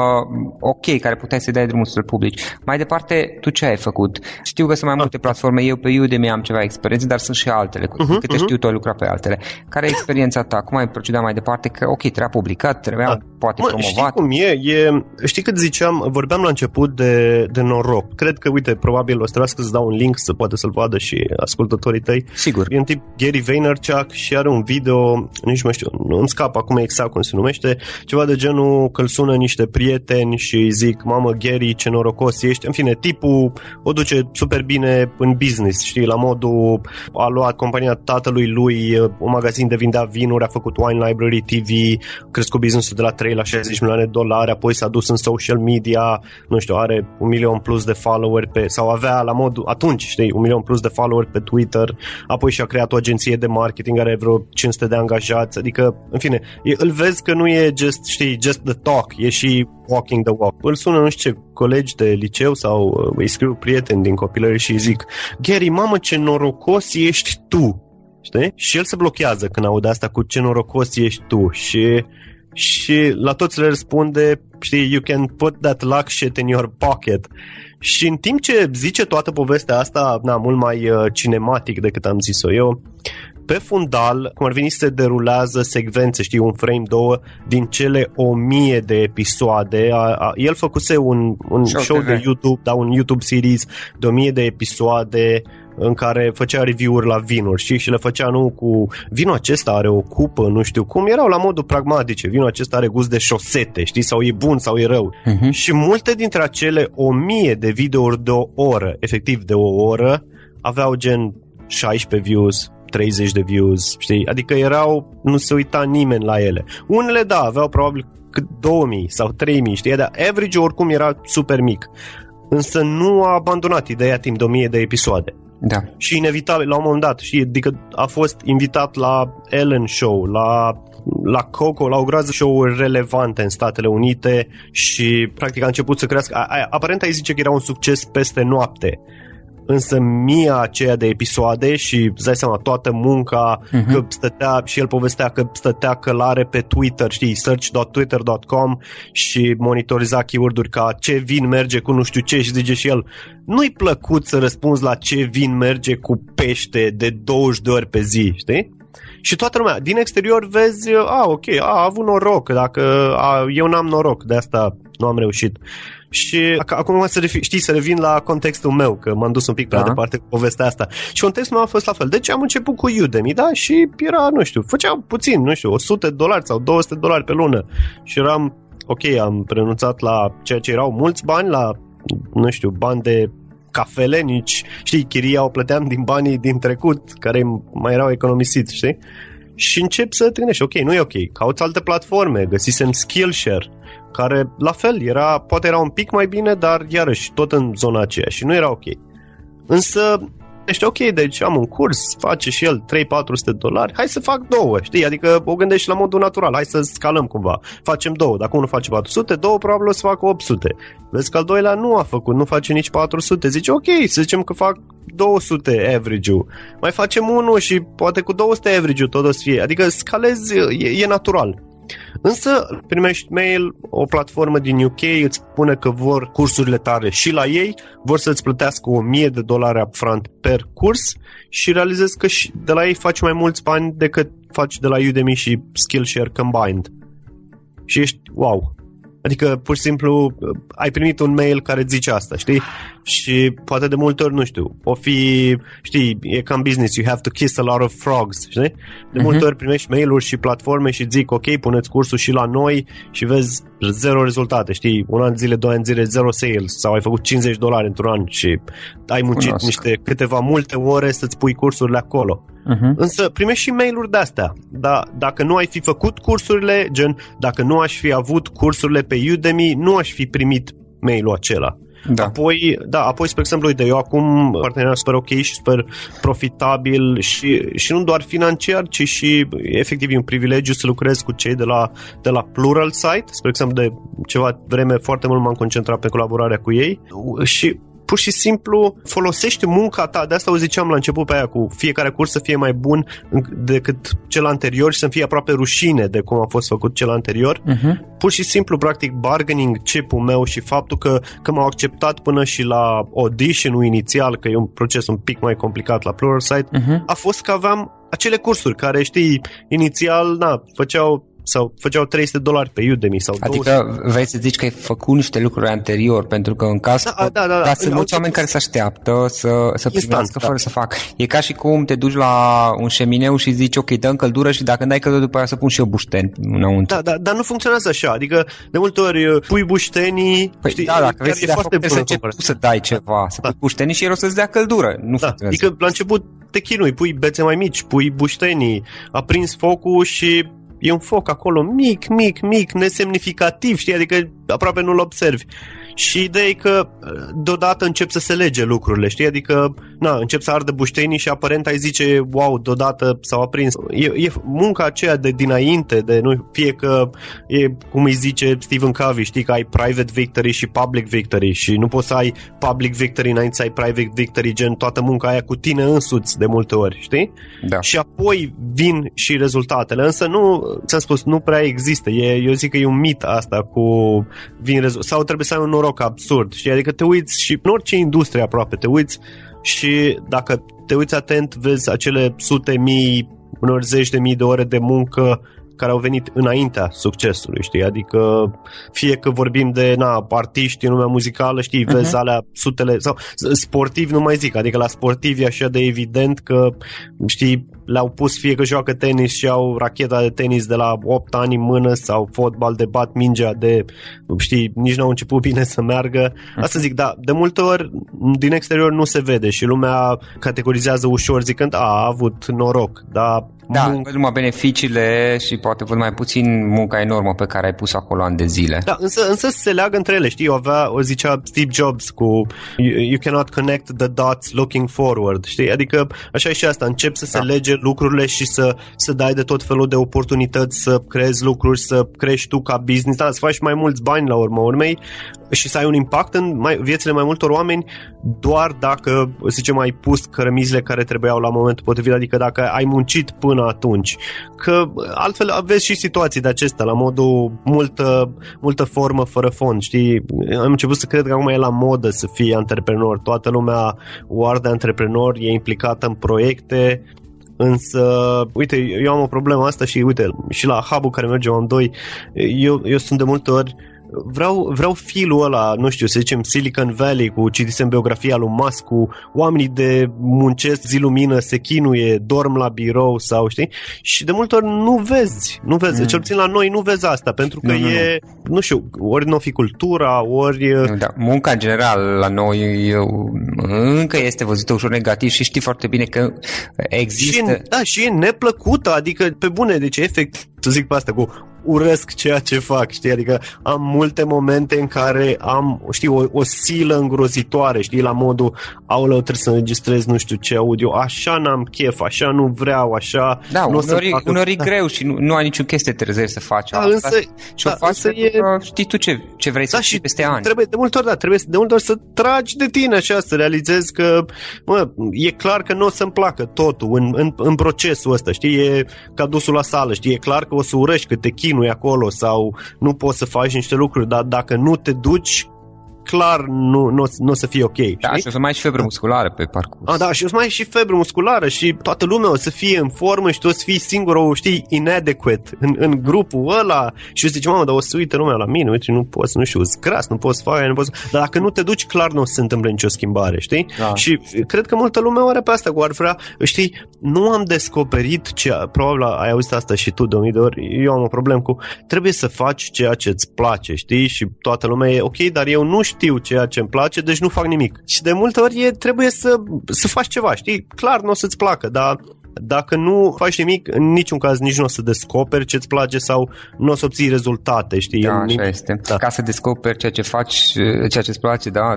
ok, care puteai să dai drumul să-l publici. Mai departe, tu ce ai făcut? Știu că sunt mai multe platforme, eu pe Udemy am ceva experiență, dar sunt și altele. Cu uh-huh, câte uh-huh. știu, tu ai lucrat pe altele. Care e experiența ta? Cum ai procedat mai departe? Că, ok, trebuia publicat, trebuia da. Poate mă, promovat. Știi cum e? e? Știi cât ziceam, vorbeam la început de, de noroc. Cred că, uite, probabil o să trebuiască să dau un link să poate să-l vadă și ascultătorii tăi. Sigur. E un tip Gary Vaynerchuk și are un video, nici mai știu, nu îmi scap acum exact cum se numește, ceva de genul că îl sună niște prieteni și îi zic, mamă Gary, ce norocos ești. În fine, tipul o duce super bine în business, știi, la modul a luat compania tatălui lui, un magazin de vindea vinuri, a făcut Wine Library TV, crescut business-ul de la 3 la 60 milioane de dolari, apoi s-a dus în social media, nu știu, are un milion plus de followeri pe, sau avea la modul, atunci, știi, un milion plus de followeri pe Twitter, apoi și-a creat o agenție de marketing, are vreo 500 de angajați, adică, în fine, e, îl vezi că nu e just, știi, just the talk, e și walking the walk. Îl sună, nu știu ce, colegi de liceu sau uh, îi scriu prieteni din copilărie și îi zic, Gary, mamă, ce norocos ești tu, știi? Și el se blochează când aude asta cu ce norocos ești tu și și la toți le răspunde, știi, you can put that luck shit in your pocket. Și în timp ce zice toată povestea asta, na, mult mai uh, cinematic decât am zis-o eu, pe fundal, cum ar veni, se derulează secvențe, știi, un frame, două, din cele o mie de episoade. A, a, el făcuse un, un show, show de YouTube, da, un YouTube series de o mie de episoade în care făcea review-uri la vinuri, știi, și le făcea nu cu vinul acesta are o cupă, nu știu cum, erau la modul pragmatice, vinul acesta are gust de șosete, știi, sau e bun sau e rău. Uh-huh. Și multe dintre acele o mie de videouri de o oră, efectiv de o oră, aveau gen 16 views, 30 de views, știi? Adică erau, nu se uita nimeni la ele. Unele, da, aveau probabil cât 2000 sau 3000, știi? Dar average oricum era super mic. Însă nu a abandonat ideea timp de 1000 de episoade. Da. Și inevitabil, la un moment dat, și adică a fost invitat la Ellen Show, la la Coco, la o groază show-uri relevante în Statele Unite și practic a început să crească. Aparent ai zice că era un succes peste noapte însă mia aceea de episoade și îți dai seama toată munca uh-huh. că stătea și el povestea că stătea călare pe Twitter, știi, search.twitter.com și monitoriza keyword-uri ca ce vin merge cu nu știu ce și zice și el nu-i plăcut să răspunzi la ce vin merge cu pește de 20 de ori pe zi, știi? Și toată lumea, din exterior vezi, a, ok, a, a avut noroc, dacă a, eu n-am noroc, de asta nu am reușit. Și acum să refi, știi, să revin la contextul meu, că m-am dus un pic prea da. departe cu povestea asta. Și contextul meu a fost la fel. Deci am început cu Udemy, da? Și era, nu știu, făceam puțin, nu știu, 100 de dolari sau 200 de dolari pe lună. Și eram, ok, am renunțat la ceea ce erau mulți bani, la, nu știu, bani de cafele, nici, știi, chiria o plăteam din banii din trecut, care mai erau economisiți, știi? Și încep să te gândești, ok, nu e ok, cauți alte platforme, găsisem Skillshare, care la fel era, poate era un pic mai bine, dar iarăși tot în zona aceea și nu era ok. Însă gândește, ok, deci am un curs, face și el 3-400 dolari, hai să fac două, știi? Adică o gândești la modul natural, hai să scalăm cumva. Facem două, dacă unul face 400, două probabil o să facă 800. Vezi că al doilea nu a făcut, nu face nici 400. Zice, ok, să zicem că fac 200 average-ul. Mai facem unul și poate cu 200 average-ul tot o să fie. Adică scalezi, e, e natural. Însă primești mail, o platformă din UK îți spune că vor cursurile tale și la ei, vor să-ți plătească 1000 de dolari upfront per curs și realizezi că și de la ei faci mai mulți bani decât faci de la Udemy și Skillshare combined. Și ești, wow, Adică, pur și simplu, ai primit un mail care zice asta, știi? Și poate de multe ori, nu știu, o fi, știi, e cam business, you have to kiss a lot of frogs, știi? De uh-huh. multe mhm. ori primești mail-uri și platforme și zic, ok, puneți cursul și la noi și vezi zero rezultate, știi? Un an de zile, doi ani de zile, zero sales sau ai făcut 50 dolari într-un an și ai muncit Cunosc. niște câteva multe ore să-ți pui cursurile acolo. Uh-huh. Însă primești și mail-uri de-astea. Dar dacă nu ai fi făcut cursurile, gen, dacă nu aș fi avut cursurile pe Udemy, nu aș fi primit mail-ul acela. Da. Apoi, da, apoi, spre exemplu, uite, eu acum parteneriat super ok și super profitabil și, și nu doar financiar, ci și efectiv e un privilegiu să lucrez cu cei de la, de la Plural Site. Spre exemplu, de ceva vreme foarte mult m-am concentrat pe colaborarea cu ei și pur și simplu folosește munca ta, de asta o ziceam la început pe aia cu fiecare curs să fie mai bun decât cel anterior și să fie aproape rușine de cum a fost făcut cel anterior. Uh-huh. Pur și simplu, practic, bargaining chip-ul meu și faptul că, că m-au acceptat până și la audition-ul inițial, că e un proces un pic mai complicat la Pluralsight, uh-huh. a fost că aveam acele cursuri care, știi, inițial, na, făceau sau făceau 300 dolari pe Udemy sau Adică 200. vrei să zici că ai făcut niște lucruri anterior, pentru că în caz da, da, da, da, dar sunt mulți oameni care se așteaptă să, să primească da. fără să facă. E ca și cum te duci la un șemineu și zici ok, dă căldură și dacă dai căldură după aia să pun și eu bușteni înăuntru. Da, da, dar nu funcționează așa, adică de multe ori uh, pui buștenii, păi, știi, da, dacă vrei să, foarte să începi să dai ceva, să da. pui buștenii și el o să-ți dea căldură. Nu da. Adică la început te chinui, pui bețe mai mici, pui buștenii, aprins focul și e un foc acolo mic, mic, mic, nesemnificativ, știi, adică aproape nu-l observi. Și ideea e că uh, deodată încep să se lege lucrurile, știi? Adică, na, încep să ardă buștenii și aparent ai zice, wow, deodată s-au aprins. E, e munca aceea de dinainte, de nu, fie că e, cum îi zice Stephen Covey, știi, că ai private victory și public victory și nu poți să ai public victory înainte să ai private victory, gen toată munca aia cu tine însuți de multe ori, știi? Da. Și apoi vin și rezultatele, însă nu, ți-am spus, nu prea există. E, eu zic că e un mit asta cu vin rezultate. Sau trebuie să ai un noroc noroc absurd, știi? Adică te uiți și în orice industrie aproape, te uiți și dacă te uiți atent, vezi acele sute mii, uneori zeci de mii de ore de muncă care au venit înaintea succesului, știi? Adică fie că vorbim de na, artiști în lumea muzicală, știi, uh-huh. vezi alea sutele, sau sportivi nu mai zic, adică la sportivi e așa de evident că, știi, le-au pus fie că joacă tenis și au racheta de tenis de la 8 ani în mână sau fotbal de bat mingea de, știi, nici n-au început bine să meargă. Asta zic, da, de multe ori din exterior nu se vede și lumea categorizează ușor zicând, a, a avut noroc, dar da, munc... numai beneficiile și poate văd mai puțin munca enormă pe care ai pus acolo ani de zile. Da, însă, însă se leagă între ele, știi, o, avea, o zicea Steve Jobs cu you, you cannot connect the dots looking forward, știi, adică așa e și asta, încep să se da. lege lucrurile și să, să dai de tot felul de oportunități, să creezi lucruri, să crești tu ca business, da, să faci mai mulți bani la urmă urmei și să ai un impact în mai, viețile mai multor oameni doar dacă, să zicem, ai pus cărămizile care trebuiau la momentul potrivit, adică dacă ai muncit până atunci. Că altfel aveți și situații de acestea, la modul multă, multă formă fără fond, știi? Am început să cred că acum e la modă să fii antreprenor. Toată lumea o arde antreprenor, e implicată în proiecte, Însă, uite, eu am o problemă asta și uite, și la hub care mergem am doi, eu, eu sunt de multe ori vreau, vreau filul ăla, nu știu, să zicem Silicon Valley, cu citisem biografia lui Musk, cu oamenii de muncesc zi lumină, se chinuie, dorm la birou sau știi? Și de multe ori nu vezi, nu vezi, mm. cel puțin la noi nu vezi asta, pentru că nu, e, nu, nu știu, ori nu fi cultura, ori... Da, munca în general la noi eu, încă este văzută ușor negativ și știi foarte bine că există... Și, da, și e neplăcută, adică pe bune, deci efect, să zic pe asta, cu urăsc ceea ce fac, știi? Adică am multe momente în care am, știi, o, o silă îngrozitoare, știi, la modul, aoleu, trebuie să înregistrez nu știu ce audio, așa n-am chef, așa nu vreau, așa... Da, nu unor, fac... unor e da. greu și nu, nu ai niciun chestie trezeri să faci da, asta. Însă, și o da, faci e... știi tu ce, ce vrei da, să și peste ani. Trebuie, de multe ori, da, trebuie de multe ori să tragi de tine așa, să realizezi că, mă, e clar că nu o să-mi placă totul în, în, în procesul ăsta, știi, e ca dusul la sală, știi, e clar că o să urăști că te chinui acolo sau nu poți să faci niște lucruri, dar dacă nu te duci clar nu, nu, nu o să fie ok. Da, știi? și o să mai ai și febră musculară pe parcurs. Ah, da, și o să mai ai și febră musculară și toată lumea o să fie în formă și tu o să fii singur, știi, inadequate în, în grupul ăla și o să zici, mamă, dar o să uite lumea la mine, uite, nu poți, nu știu, gras, nu poți face, nu poți... Dar dacă nu te duci, clar nu o să se întâmple nicio schimbare, știi? Da. Și cred că multă lume are pe asta cu ar vrea, știi, nu am descoperit ce, probabil ai auzit asta și tu de o de ori, eu am o problemă cu, trebuie să faci ceea ce îți place, știi? Și toată lumea e ok, dar eu nu știu știu ceea ce îmi place, deci nu fac nimic. Și de multe ori e, trebuie să, să faci ceva, știi? Clar, nu o să-ți placă, dar dacă nu faci nimic, în niciun caz nici nu o să descoperi ce-ți place sau nu o să obții rezultate, știi? Da, așa este. Da. Ca să descoperi ceea ce faci, ceea ce-ți place, da,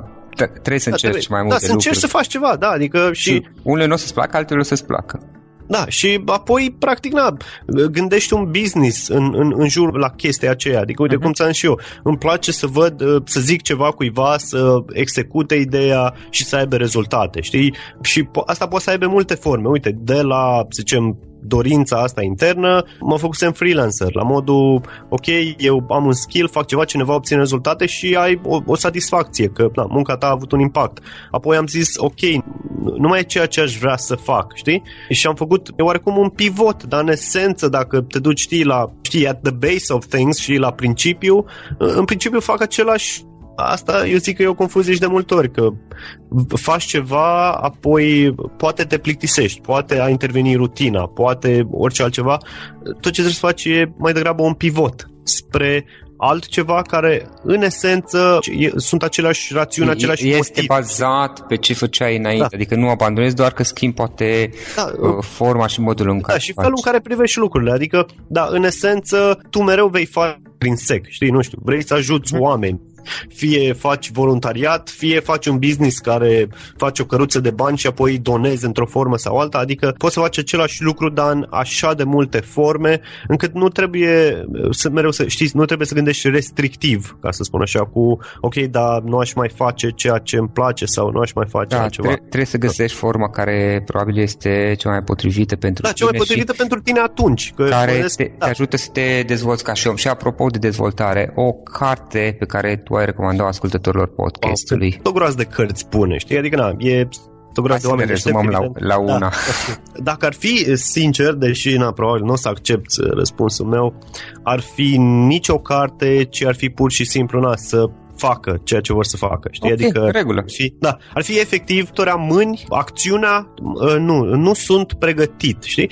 trebuie să da, încerci trebuie, mai multe Da, să încerci lucruri. să faci ceva, da, adică și... și unele nu o să-ți placă, altele o să-ți placă. Da, și apoi, practic, na, gândești un business în, în, în jur la chestia aceea. Adică, uite, uh-huh. cum ți-am și eu, îmi place să văd, uh, să zic ceva cuiva, să execute ideea și să aibă rezultate, știi? Și po- asta poate să aibă multe forme. Uite, de la, să zicem, dorința asta internă, mă făcusem freelancer, la modul, ok, eu am un skill, fac ceva, cineva obține rezultate și ai o, o satisfacție, că na, munca ta a avut un impact. Apoi am zis, ok, nu mai e ceea ce aș vrea să fac, știi? Și am făcut e oarecum un pivot, dar în esență, dacă te duci, știi, la, știi, at the base of things și la principiu, în principiu fac același asta eu zic că e o confuzie și de multe ori, că faci ceva, apoi poate te plictisești, poate a interveni rutina, poate orice altceva. Tot ce trebuie să faci e mai degrabă un pivot spre altceva care, în esență, sunt aceleași rațiuni, aceleași Este motive. bazat pe ce făceai înainte, da. adică nu abandonezi, doar că schimbi poate da. Uh, forma și modul în da, care și felul în care privești lucrurile, adică, da, în esență, tu mereu vei face prin sec, știi, nu știu, vrei să ajuți mm. oameni, fie faci voluntariat, fie faci un business care face o căruță de bani și apoi donezi într-o formă sau alta, adică poți să faci același lucru, dar în așa de multe forme, încât nu trebuie să mereu să știți, nu trebuie să gândești restrictiv, ca să spun așa, cu ok, dar nu aș mai face ceea ce îmi place sau nu aș mai face da, altceva. Tre- trebuie să găsești forma care probabil este cea mai potrivită pentru da, tine. cea mai potrivită pentru tine atunci. Că care te, da. te ajută să te dezvolți ca și om. Și apropo de dezvoltare, o carte pe care tu ai recomandat ascultătorilor podcastului? O groază de cărți bune, știi? Adică, na, e o groază de oameni rezumăm la, la da. una. Da. Dacă ar fi sincer, deși na, probabil nu o să accept răspunsul meu, ar fi nicio carte, ci ar fi pur și simplu na, să facă ceea ce vor să facă. Știi? Okay, adică regulă. Fi, da, ar fi efectiv, torea mâini, acțiunea, uh, nu, nu sunt pregătit, știi?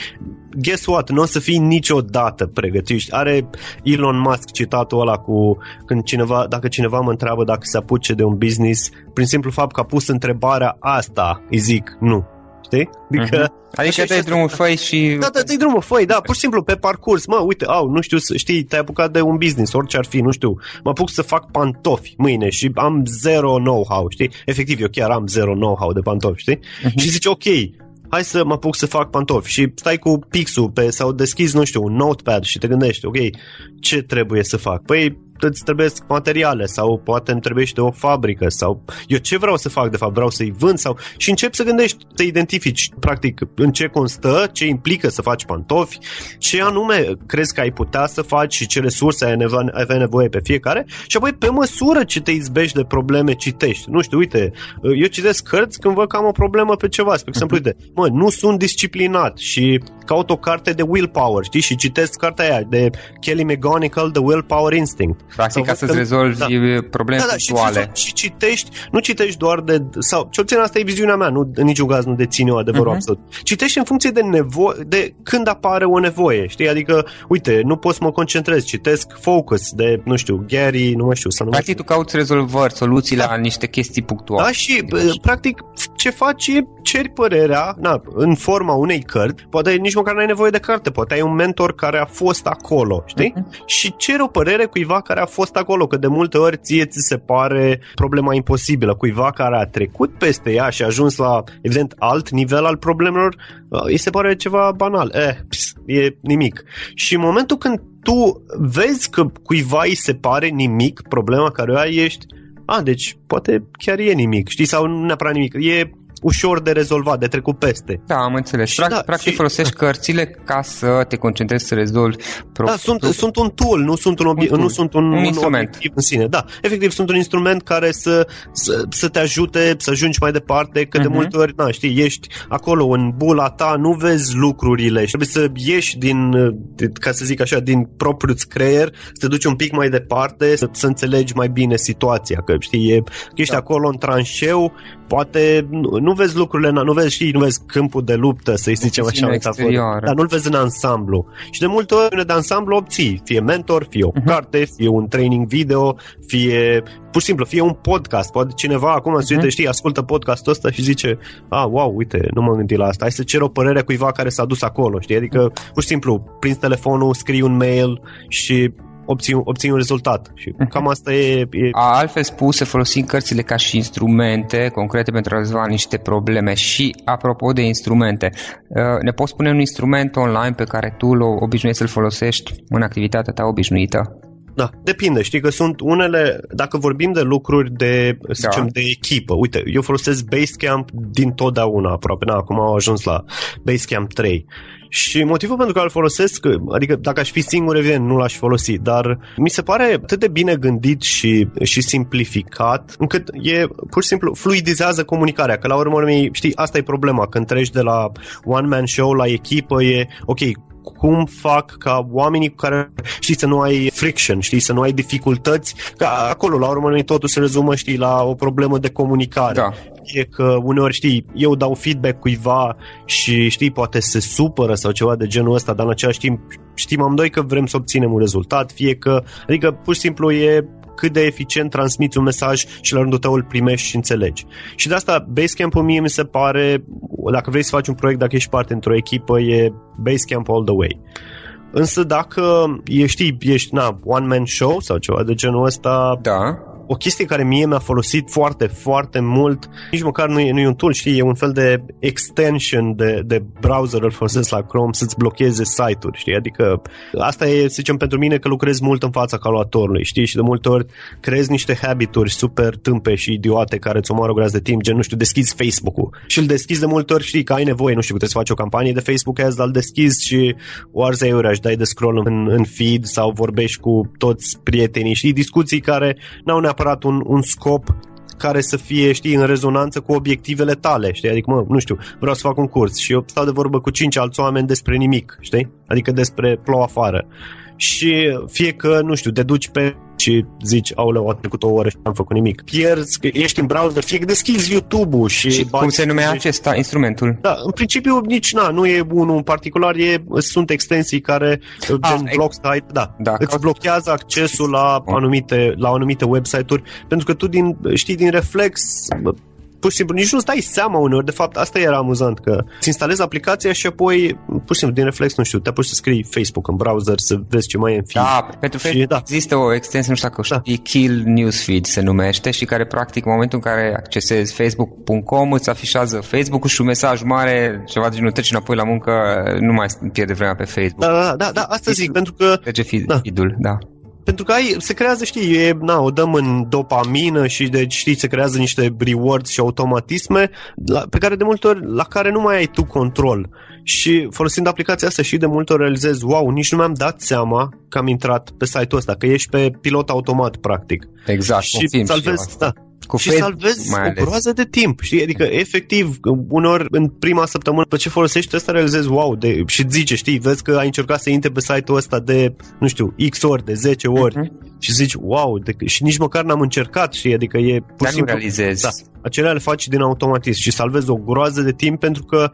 guess what, nu o să fii niciodată pregătit. Are Elon Musk citatul ăla cu când cineva, dacă cineva mă întreabă dacă se apuce de un business, prin simplu fapt că a pus întrebarea asta, îi zic nu. Știi? Adică, uh-huh. adică dai drumul, făi și... Da, da, dai drumul, făi, da, pur și simplu, pe parcurs, mă, uite, au, nu știu, știi, te-ai apucat de un business, orice ar fi, nu știu, mă apuc să fac pantofi mâine și am zero know-how, știi? Efectiv, eu chiar am zero know-how de pantofi, știi? Uh-huh. Și zici, ok, hai să mă apuc să fac pantofi și stai cu pixul pe, sau deschizi, nu știu, un notepad și te gândești, ok, ce trebuie să fac? Păi îți trebuie materiale sau poate îmi trebuie de o fabrică sau eu ce vreau să fac de fapt, vreau să-i vând sau și încep să gândești, să identifici practic în ce constă, ce implică să faci pantofi, ce anume crezi că ai putea să faci și ce resurse ai avea nevoie pe fiecare și apoi pe măsură ce te izbești de probleme citești. Nu știu, uite, eu citesc cărți când văd că am o problemă pe ceva. Spre exemplu, uite, mă, nu sunt disciplinat și caut o carte de willpower, știi? Și citesc cartea aia de Kelly McGonigal, The Willpower Instinct. Practic ca să-ți rezolvi da. probleme da, da, punctuale. Și, și citești, nu citești doar de, sau cel puțin asta e viziunea mea, nu, în niciun caz nu dețin eu adevărul uh-huh. absolut. Citești în funcție de nevoie, de când apare o nevoie, știi? Adică, uite, nu pot să mă concentrez, citesc Focus de, nu știu, Gary, nu mai știu, să nu Practic tu cauți rezolvări, soluții da. la niște chestii punctuale. Da, și practic ce faci e ceri părerea na, în forma unei cărți, poate nici măcar n-ai nevoie de carte, poate ai un mentor care a fost acolo, știi? Uh-huh. Și ceri o părere cuiva care a fost acolo, că de multe ori ție ți se pare problema imposibilă, cuiva care a trecut peste ea și a ajuns la, evident, alt nivel al problemelor, uh, îi se pare ceva banal. Eh, pis, e nimic. Și în momentul când tu vezi că cuiva îi se pare nimic problema care o ai, ești a, deci poate chiar e nimic, știi, sau nu neapărat nimic, e ușor de rezolvat, de trecut peste. Da, am înțeles. Și da, practic și, folosești da. cărțile ca să te concentrezi să rezolvi pro- Da, sunt, sunt un tool, nu sunt un, obiect, un, nu sunt un, un, un instrument. obiectiv în sine. Da, efectiv sunt un instrument care să, să, să te ajute să ajungi mai departe, că uh-huh. de mhm. multe ori, na, știi, ești acolo în bula ta, nu vezi lucrurile și trebuie să ieși din, ca să zic așa, din propriul creier, să te duci un pic mai departe, să, să înțelegi mai bine situația, că știi, e, că ești da. acolo în tranșeu, poate nu, nu vezi lucrurile, nu vezi, știi, nu vezi câmpul de luptă, să-i zicem așa, metaforă, dar nu-l vezi în ansamblu. Și de multe ori de ansamblu obții, fie mentor, fie o uh-huh. carte, fie un training video, fie pur și simplu, fie un podcast. Poate cineva acum uh-huh. uite, știi, ascultă podcastul ăsta și zice, a, ah, wow, uite, nu m-am gândit la asta. Hai să cer o părere cuiva care s-a dus acolo, știi? Adică, pur și simplu, prinzi telefonul, scrii un mail și obții, obții un rezultat. Și uh-huh. cam asta e, e... Altfel spus, să folosim cărțile ca și instrumente concrete pentru a rezolva niște probleme. Și apropo de instrumente, uh, ne poți spune un instrument online pe care tu l obișnuiești să-l folosești în activitatea ta obișnuită? Da, depinde. Știi că sunt unele, dacă vorbim de lucruri de, să da. zicem, de echipă. Uite, eu folosesc Basecamp din totdeauna aproape. Na, acum au ajuns la Basecamp 3. Și motivul pentru care îl folosesc, adică dacă aș fi singur, evident, nu l-aș folosi, dar mi se pare atât de bine gândit și, și simplificat, încât e pur și simplu fluidizează comunicarea, că la urmă știi, asta e problema, când treci de la one-man show la echipă, e ok, cum fac ca oamenii cu care, știi, să nu ai friction, știi, să nu ai dificultăți, ca acolo, la urmă, totul se rezumă, știi, la o problemă de comunicare. Da. E că uneori, știi, eu dau feedback cuiva și, știi, poate se supără sau ceva de genul ăsta, dar în același timp știm amândoi că vrem să obținem un rezultat, fie că, adică pur și simplu e cât de eficient transmiți un mesaj și la rândul tău îl primești și înțelegi. Și de asta Basecamp-ul mie mi se pare, dacă vrei să faci un proiect, dacă ești parte într-o echipă, e Basecamp all the way. Însă dacă ești, ești na, one-man show sau ceva de genul ăsta, da o chestie care mie mi-a folosit foarte, foarte mult, nici măcar nu e, nu e un tool, știi, e un fel de extension de, de browser îl folosesc la Chrome să-ți blocheze site-uri, știi, adică asta e, să zicem, pentru mine că lucrez mult în fața calculatorului, știi, și de multe ori creezi niște habituri super tâmpe și idiote care îți omoară o de timp, gen, nu știu, deschizi Facebook-ul și îl deschizi de multe ori, știi, că ai nevoie, nu știu, trebuie să faci o campanie de Facebook ads, dar îl deschizi și o arzi aiurea și dai de scroll în, în feed sau vorbești cu toți prietenii, știi, discuții care n-au neapărat un, un scop care să fie, știi, în rezonanță cu obiectivele tale, știi? Adică, mă, nu știu, vreau să fac un curs și eu stau de vorbă cu cinci alți oameni despre nimic, știi? Adică despre plouă afară. Și fie că, nu știu, te duci pe și zici, aoleu, a trecut o oră și am făcut nimic. Pierzi, că ești în browser, fie că deschizi YouTube-ul și... și cum se numea acesta, instrumentul? Da, în principiu nici, na, nu e unul în particular, e, sunt extensii care, ah, gen block site, da, da, îți blochează accesul la anumite, la anumite website-uri, pentru că tu din, știi din reflex pur și simplu nici nu-ți dai seama uneori. De fapt, asta era amuzant, că îți instalezi aplicația și apoi, pur și simplu, din reflex, nu știu, te apuci să scrii Facebook în browser, să vezi ce mai e în feed. Da, pentru că da. există o extensie, nu știu dacă da. știi, Kill Newsfeed se numește și care, practic, în momentul în care accesezi facebook.com, îți afișează Facebook-ul și un mesaj mare, ceva de genul, treci înapoi la muncă, nu mai pierde vremea pe Facebook. Da, da, da, da asta zic, pentru că... Trece feed, da. feed-ul, da pentru că ai, se creează, știi, e, na, o dăm în dopamină și deci, știi, se creează niște rewards și automatisme la, pe care de multe ori, la care nu mai ai tu control. Și folosind aplicația asta și de multe ori realizez, wow, nici nu mi-am dat seama că am intrat pe site-ul ăsta, că ești pe pilot automat, practic. Exact, și salvezi, da, cu și salvezi o groază de timp, știi? Adică, efectiv, uneori, în prima săptămână, pe ce folosești ăsta, realizezi, wow, de, și zice, știi, vezi că ai încercat să intre pe site-ul ăsta de, nu știu, X ori, de 10 ori uh-huh. și zici, wow, de, și nici măcar n-am încercat, știi? Adică e pur Dar simplu... nu realizezi. Da, acelea le faci din automatism și salvezi o groază de timp pentru că,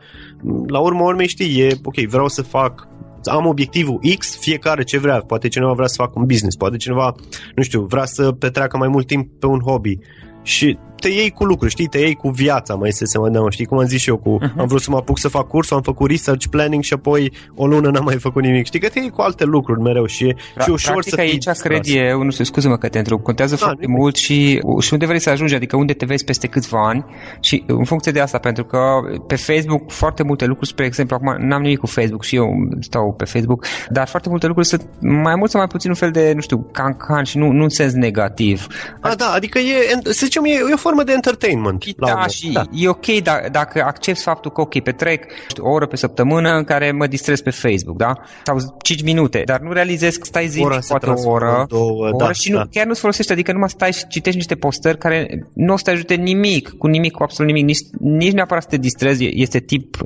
la urmă urmei, știi, e, ok, vreau să fac am obiectivul X, fiecare ce vrea. Poate cineva vrea să facă un business, poate cineva, nu știu, vrea să petreacă mai mult timp pe un hobby și te iei cu lucruri, știi, te iei cu viața, mai este să mă știi, cum am zis și eu, cu, uh-huh. am vrut să mă apuc să fac cursul, am făcut research planning și apoi o lună n-am mai făcut nimic, știi, că te iei cu alte lucruri mereu și, Pra, și ușor practic să aici cred eu, nu știu, scuze-mă că te întreb, contează da, foarte mult și, și unde vrei să ajungi, adică unde te vezi peste câțiva ani și în funcție de asta, pentru că pe Facebook foarte multe lucruri, spre exemplu, acum n-am nimic cu Facebook și eu stau pe Facebook, dar foarte multe lucruri sunt mai mult sau mai puțin un fel de, nu știu, cancan și nu, nu în sens negativ. A, da, adică e, să zicem, e, e o formă de entertainment. Da, și da. e ok da, dacă accept faptul că, ok, petrec o oră pe săptămână în care mă distrez pe Facebook, da? Sau 5 minute, dar nu realizez că stai zi poate o oră, două, o oră da, și nu, da. chiar nu-ți folosește, adică numai stai și citești niște postări care nu o să te ajute nimic, cu nimic, cu absolut nimic, nici, nici neapărat să te distrezi, este tip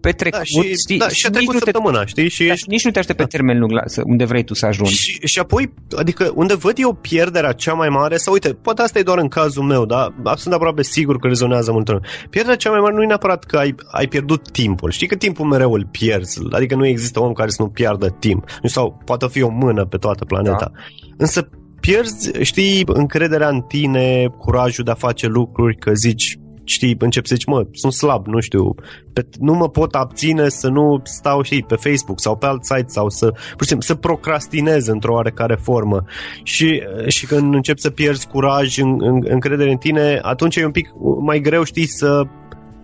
petrecut, da, și, știi, da, și a trecut săptămâna, te, știi? Și da, ești, nici nu te aștept da. pe termen lung la, unde vrei tu să ajungi. Și, și apoi, adică unde văd eu pierderea cea mai mare, sau uite, poate asta e doar în cazul meu, dar sunt aproape sigur că rezonează mult. Pierderea cea mai mare nu e neapărat că ai, ai pierdut timpul. Știi că timpul mereu îl pierzi, adică nu există om care să nu piardă timp. Nu sau poate fi o mână pe toată planeta. Da. Însă pierzi, știi, încrederea în tine, curajul de a face lucruri, că zici, știi, începi să zici, mă, sunt slab, nu știu, pe, nu mă pot abține să nu stau, știi, pe Facebook sau pe alt site sau să, pur și simplu, să procrastinez într-o oarecare formă. Și, și când începi să pierzi curaj, în, în, încredere în tine, atunci e un pic mai greu, știi, să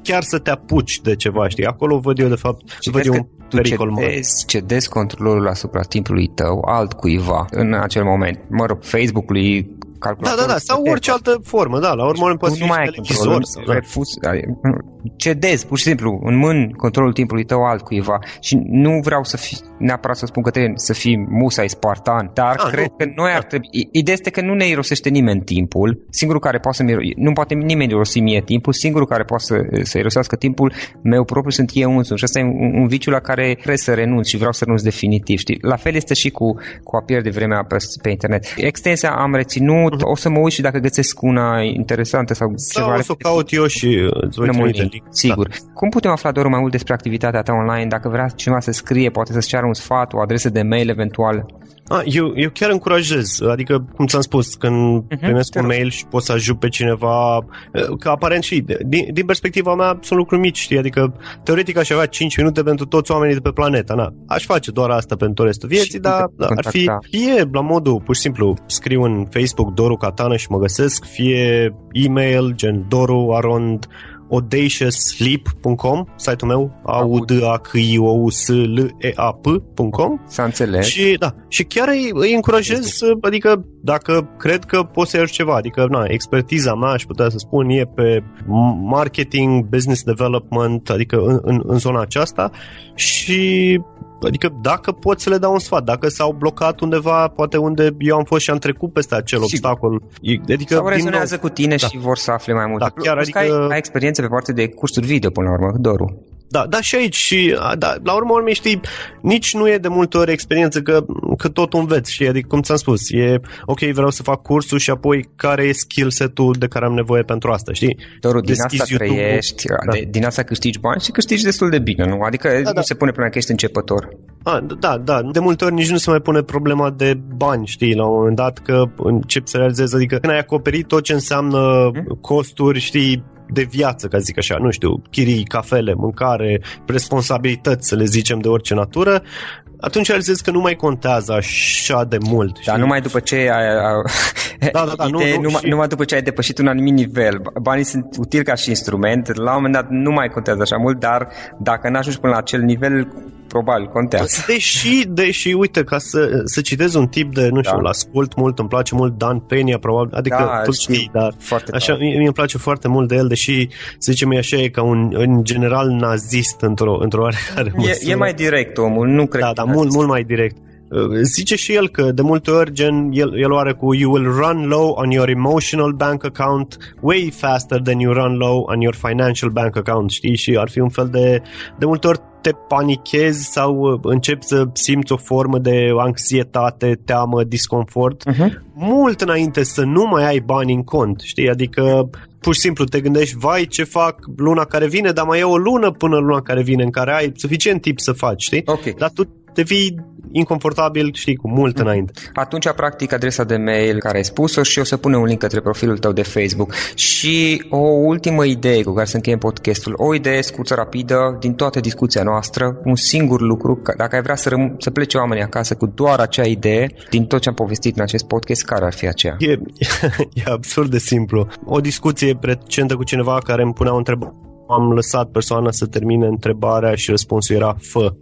chiar să te apuci de ceva, știi? Acolo văd eu, de fapt, și văd eu un tu pericol cedezi, cedezi controlul asupra timpului tău altcuiva în acel moment. Mă rog, Facebook-ului calculator. Da, da, da, sau orice altă formă, da, la urmă poți nu mai ai controlul, sau, da. refuz, cedezi pur și simplu în mâini controlul timpului tău altcuiva și nu vreau să fi neapărat să spun că trebuie să fii musai spartan, dar A, ah, cred nu. că noi ar trebui, ideea este că nu ne irosește nimeni timpul, singurul care poate să nu poate nimeni irosi mie timpul, singurul care poate să, să irosească timpul meu propriu sunt eu însuși și asta e un, un viciu la care trebuie să renunț și vreau să renunț definitiv, știi? La fel este și cu, cu a pierde vremea pe, pe internet. Extensia am reținut, uh-huh. o să mă uit și dacă găsesc una interesantă sau sau ceva. o să caut eu și îți voi trimite link. Sigur. Da. Cum putem afla doar mai mult despre activitatea ta online? Dacă vrea cineva să scrie, poate să-ți ceară un sfat, o adresă de mail eventual? A, eu, eu chiar încurajez, adică, cum ți-am spus, când uh-huh, primesc un mail și pot să ajut pe cineva, că aparent și, din, din perspectiva mea, sunt lucruri mici, știi, adică, teoretic aș avea 5 minute pentru toți oamenii de pe planeta, na, aș face doar asta pentru restul vieții, dar da, ar fi, fie la modul, pur și simplu, scriu în Facebook Doru Catana și mă găsesc, fie e-mail, gen doru arond audaciousleap.com, site-ul meu, a u d a c i o u s l e a p.com. S-a înțeles. Și, da, și chiar îi, îi încurajez, adică dacă cred că pot să iau ceva, adică na, expertiza mea, aș putea să spun, e pe marketing, business development, adică în, în, în zona aceasta și Adică dacă pot să le dau un sfat, dacă s-au blocat undeva, poate unde eu am fost și am trecut peste acel Sigur. obstacol. Adică, Sau rezonează nou, cu tine da. și vor să afle mai mult. Da, chiar, adică... ai, ai experiență pe partea de cursuri video până la urmă, Doru. Da, da, și aici și da, la urmă urmei, știi, nici nu e de multe ori experiență că, că tot înveți, știi, adică cum ți-am spus, e ok, vreau să fac cursul și apoi care e skill set-ul de care am nevoie pentru asta, știi? Doru, din asta YouTube-ul. trăiești, da. de, din asta câștigi bani și câștigi destul de bine, nu? Adică da, nu da. se pune până că ești începător. A, da, da, de multe ori nici nu se mai pune problema de bani, știi, la un moment dat că încep să realizezi, adică când ai acoperit tot ce înseamnă hmm? costuri, știi, de viață, ca zic așa, nu știu, chirii, cafele, mâncare, responsabilități, să le zicem, de orice natură, atunci realizezi că nu mai contează așa de mult. Dar numai după ce ai, da, da, da, *laughs* nu, nu, numai, și... numai după ce ai depășit un anumit nivel. Banii sunt utili ca și instrument, la un moment dat nu mai contează așa mult, dar dacă nu ajungi până la acel nivel, probabil contează. Deși, deși uite, ca să, să citez un tip de, nu știu, da. ascult mult, îmi place mult Dan Penia, probabil, adică da, tu știi, dar foarte așa, mie, mie îmi place foarte mult de el, deși, să zicem, e așa, e ca un, în general, nazist într-o, într-o oarecare măsură. E, e mai direct omul, nu cred Da, da, mult, mult mai direct. Uh, zice și el că de multe ori gen el, el are cu you will run low on your emotional bank account way faster than you run low on your financial bank account, știi? Și ar fi un fel de de multe ori te panichezi sau uh, începi să simți o formă de anxietate, teamă, disconfort uh-huh. mult înainte să nu mai ai bani în cont, știi? Adică pur și simplu te gândești, vai ce fac luna care vine, dar mai e o lună până luna care vine în care ai suficient timp să faci, știi? Okay. Dar tu devii inconfortabil, știi, cu mult mm. înainte. Atunci, practic, adresa de mail care ai spus-o și o să punem un link către profilul tău de Facebook. Și o ultimă idee cu care să încheiem podcastul, o idee scurtă, rapidă, din toată discuția noastră, un singur lucru, dacă ai vrea să, răm- să plece oamenii acasă cu doar acea idee, din tot ce am povestit în acest podcast, care ar fi aceea? E, *laughs* e absurd de simplu. O discuție recentă cu cineva care îmi punea o întrebare. Am lăsat persoana să termine întrebarea și răspunsul era fă.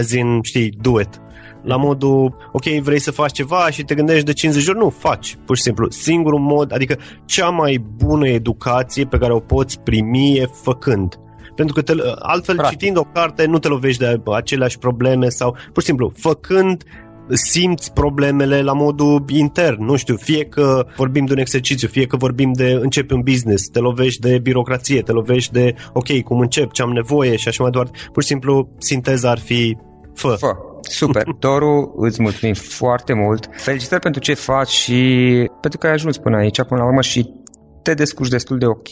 As in, știi, do it la modul, ok, vrei să faci ceva și te gândești de 50 ori, nu, faci, pur și simplu. Singurul mod, adică cea mai bună educație pe care o poți primi e făcând. Pentru că te, altfel, Practic. citind o carte, nu te lovești de aceleași probleme sau, pur și simplu, făcând, simți problemele la modul intern, nu știu, fie că vorbim de un exercițiu, fie că vorbim de începi un business, te lovești de birocrație, te lovești de, ok, cum încep, ce am nevoie și așa mai departe. Pur și simplu, sinteza ar fi fă. fă. Super, *laughs* Toru, îți mulțumim foarte mult. Felicitări pentru ce faci și pentru că ai ajuns până aici, până la urmă și te descurci destul de ok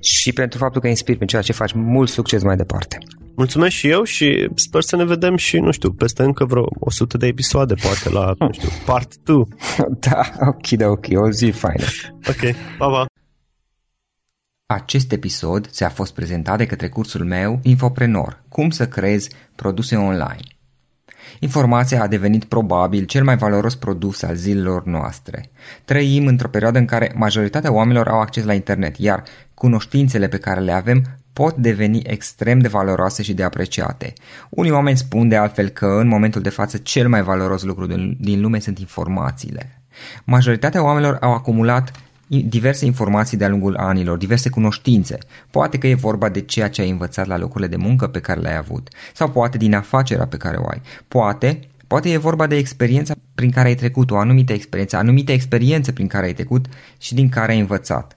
și pentru faptul că inspiri prin ceea ce faci. Mult succes mai departe! Mulțumesc și eu și sper să ne vedem și, nu știu, peste încă vreo 100 de episoade, poate la, nu știu, *laughs* part 2. *laughs* da, ok, da, ok, o zi faină. Ok, pa, pa! Acest episod ți-a fost prezentat de către cursul meu Infoprenor, cum să creezi produse online. Informația a devenit probabil cel mai valoros produs al zilelor noastre. Trăim într-o perioadă în care majoritatea oamenilor au acces la internet, iar cunoștințele pe care le avem pot deveni extrem de valoroase și de apreciate. Unii oameni spun de altfel că în momentul de față cel mai valoros lucru din lume sunt informațiile. Majoritatea oamenilor au acumulat diverse informații de-a lungul anilor, diverse cunoștințe. Poate că e vorba de ceea ce ai învățat la locurile de muncă pe care le-ai avut, sau poate din afacerea pe care o ai. Poate, poate e vorba de experiența prin care ai trecut, o anumită experiență, anumite experiențe prin care ai trecut și din care ai învățat.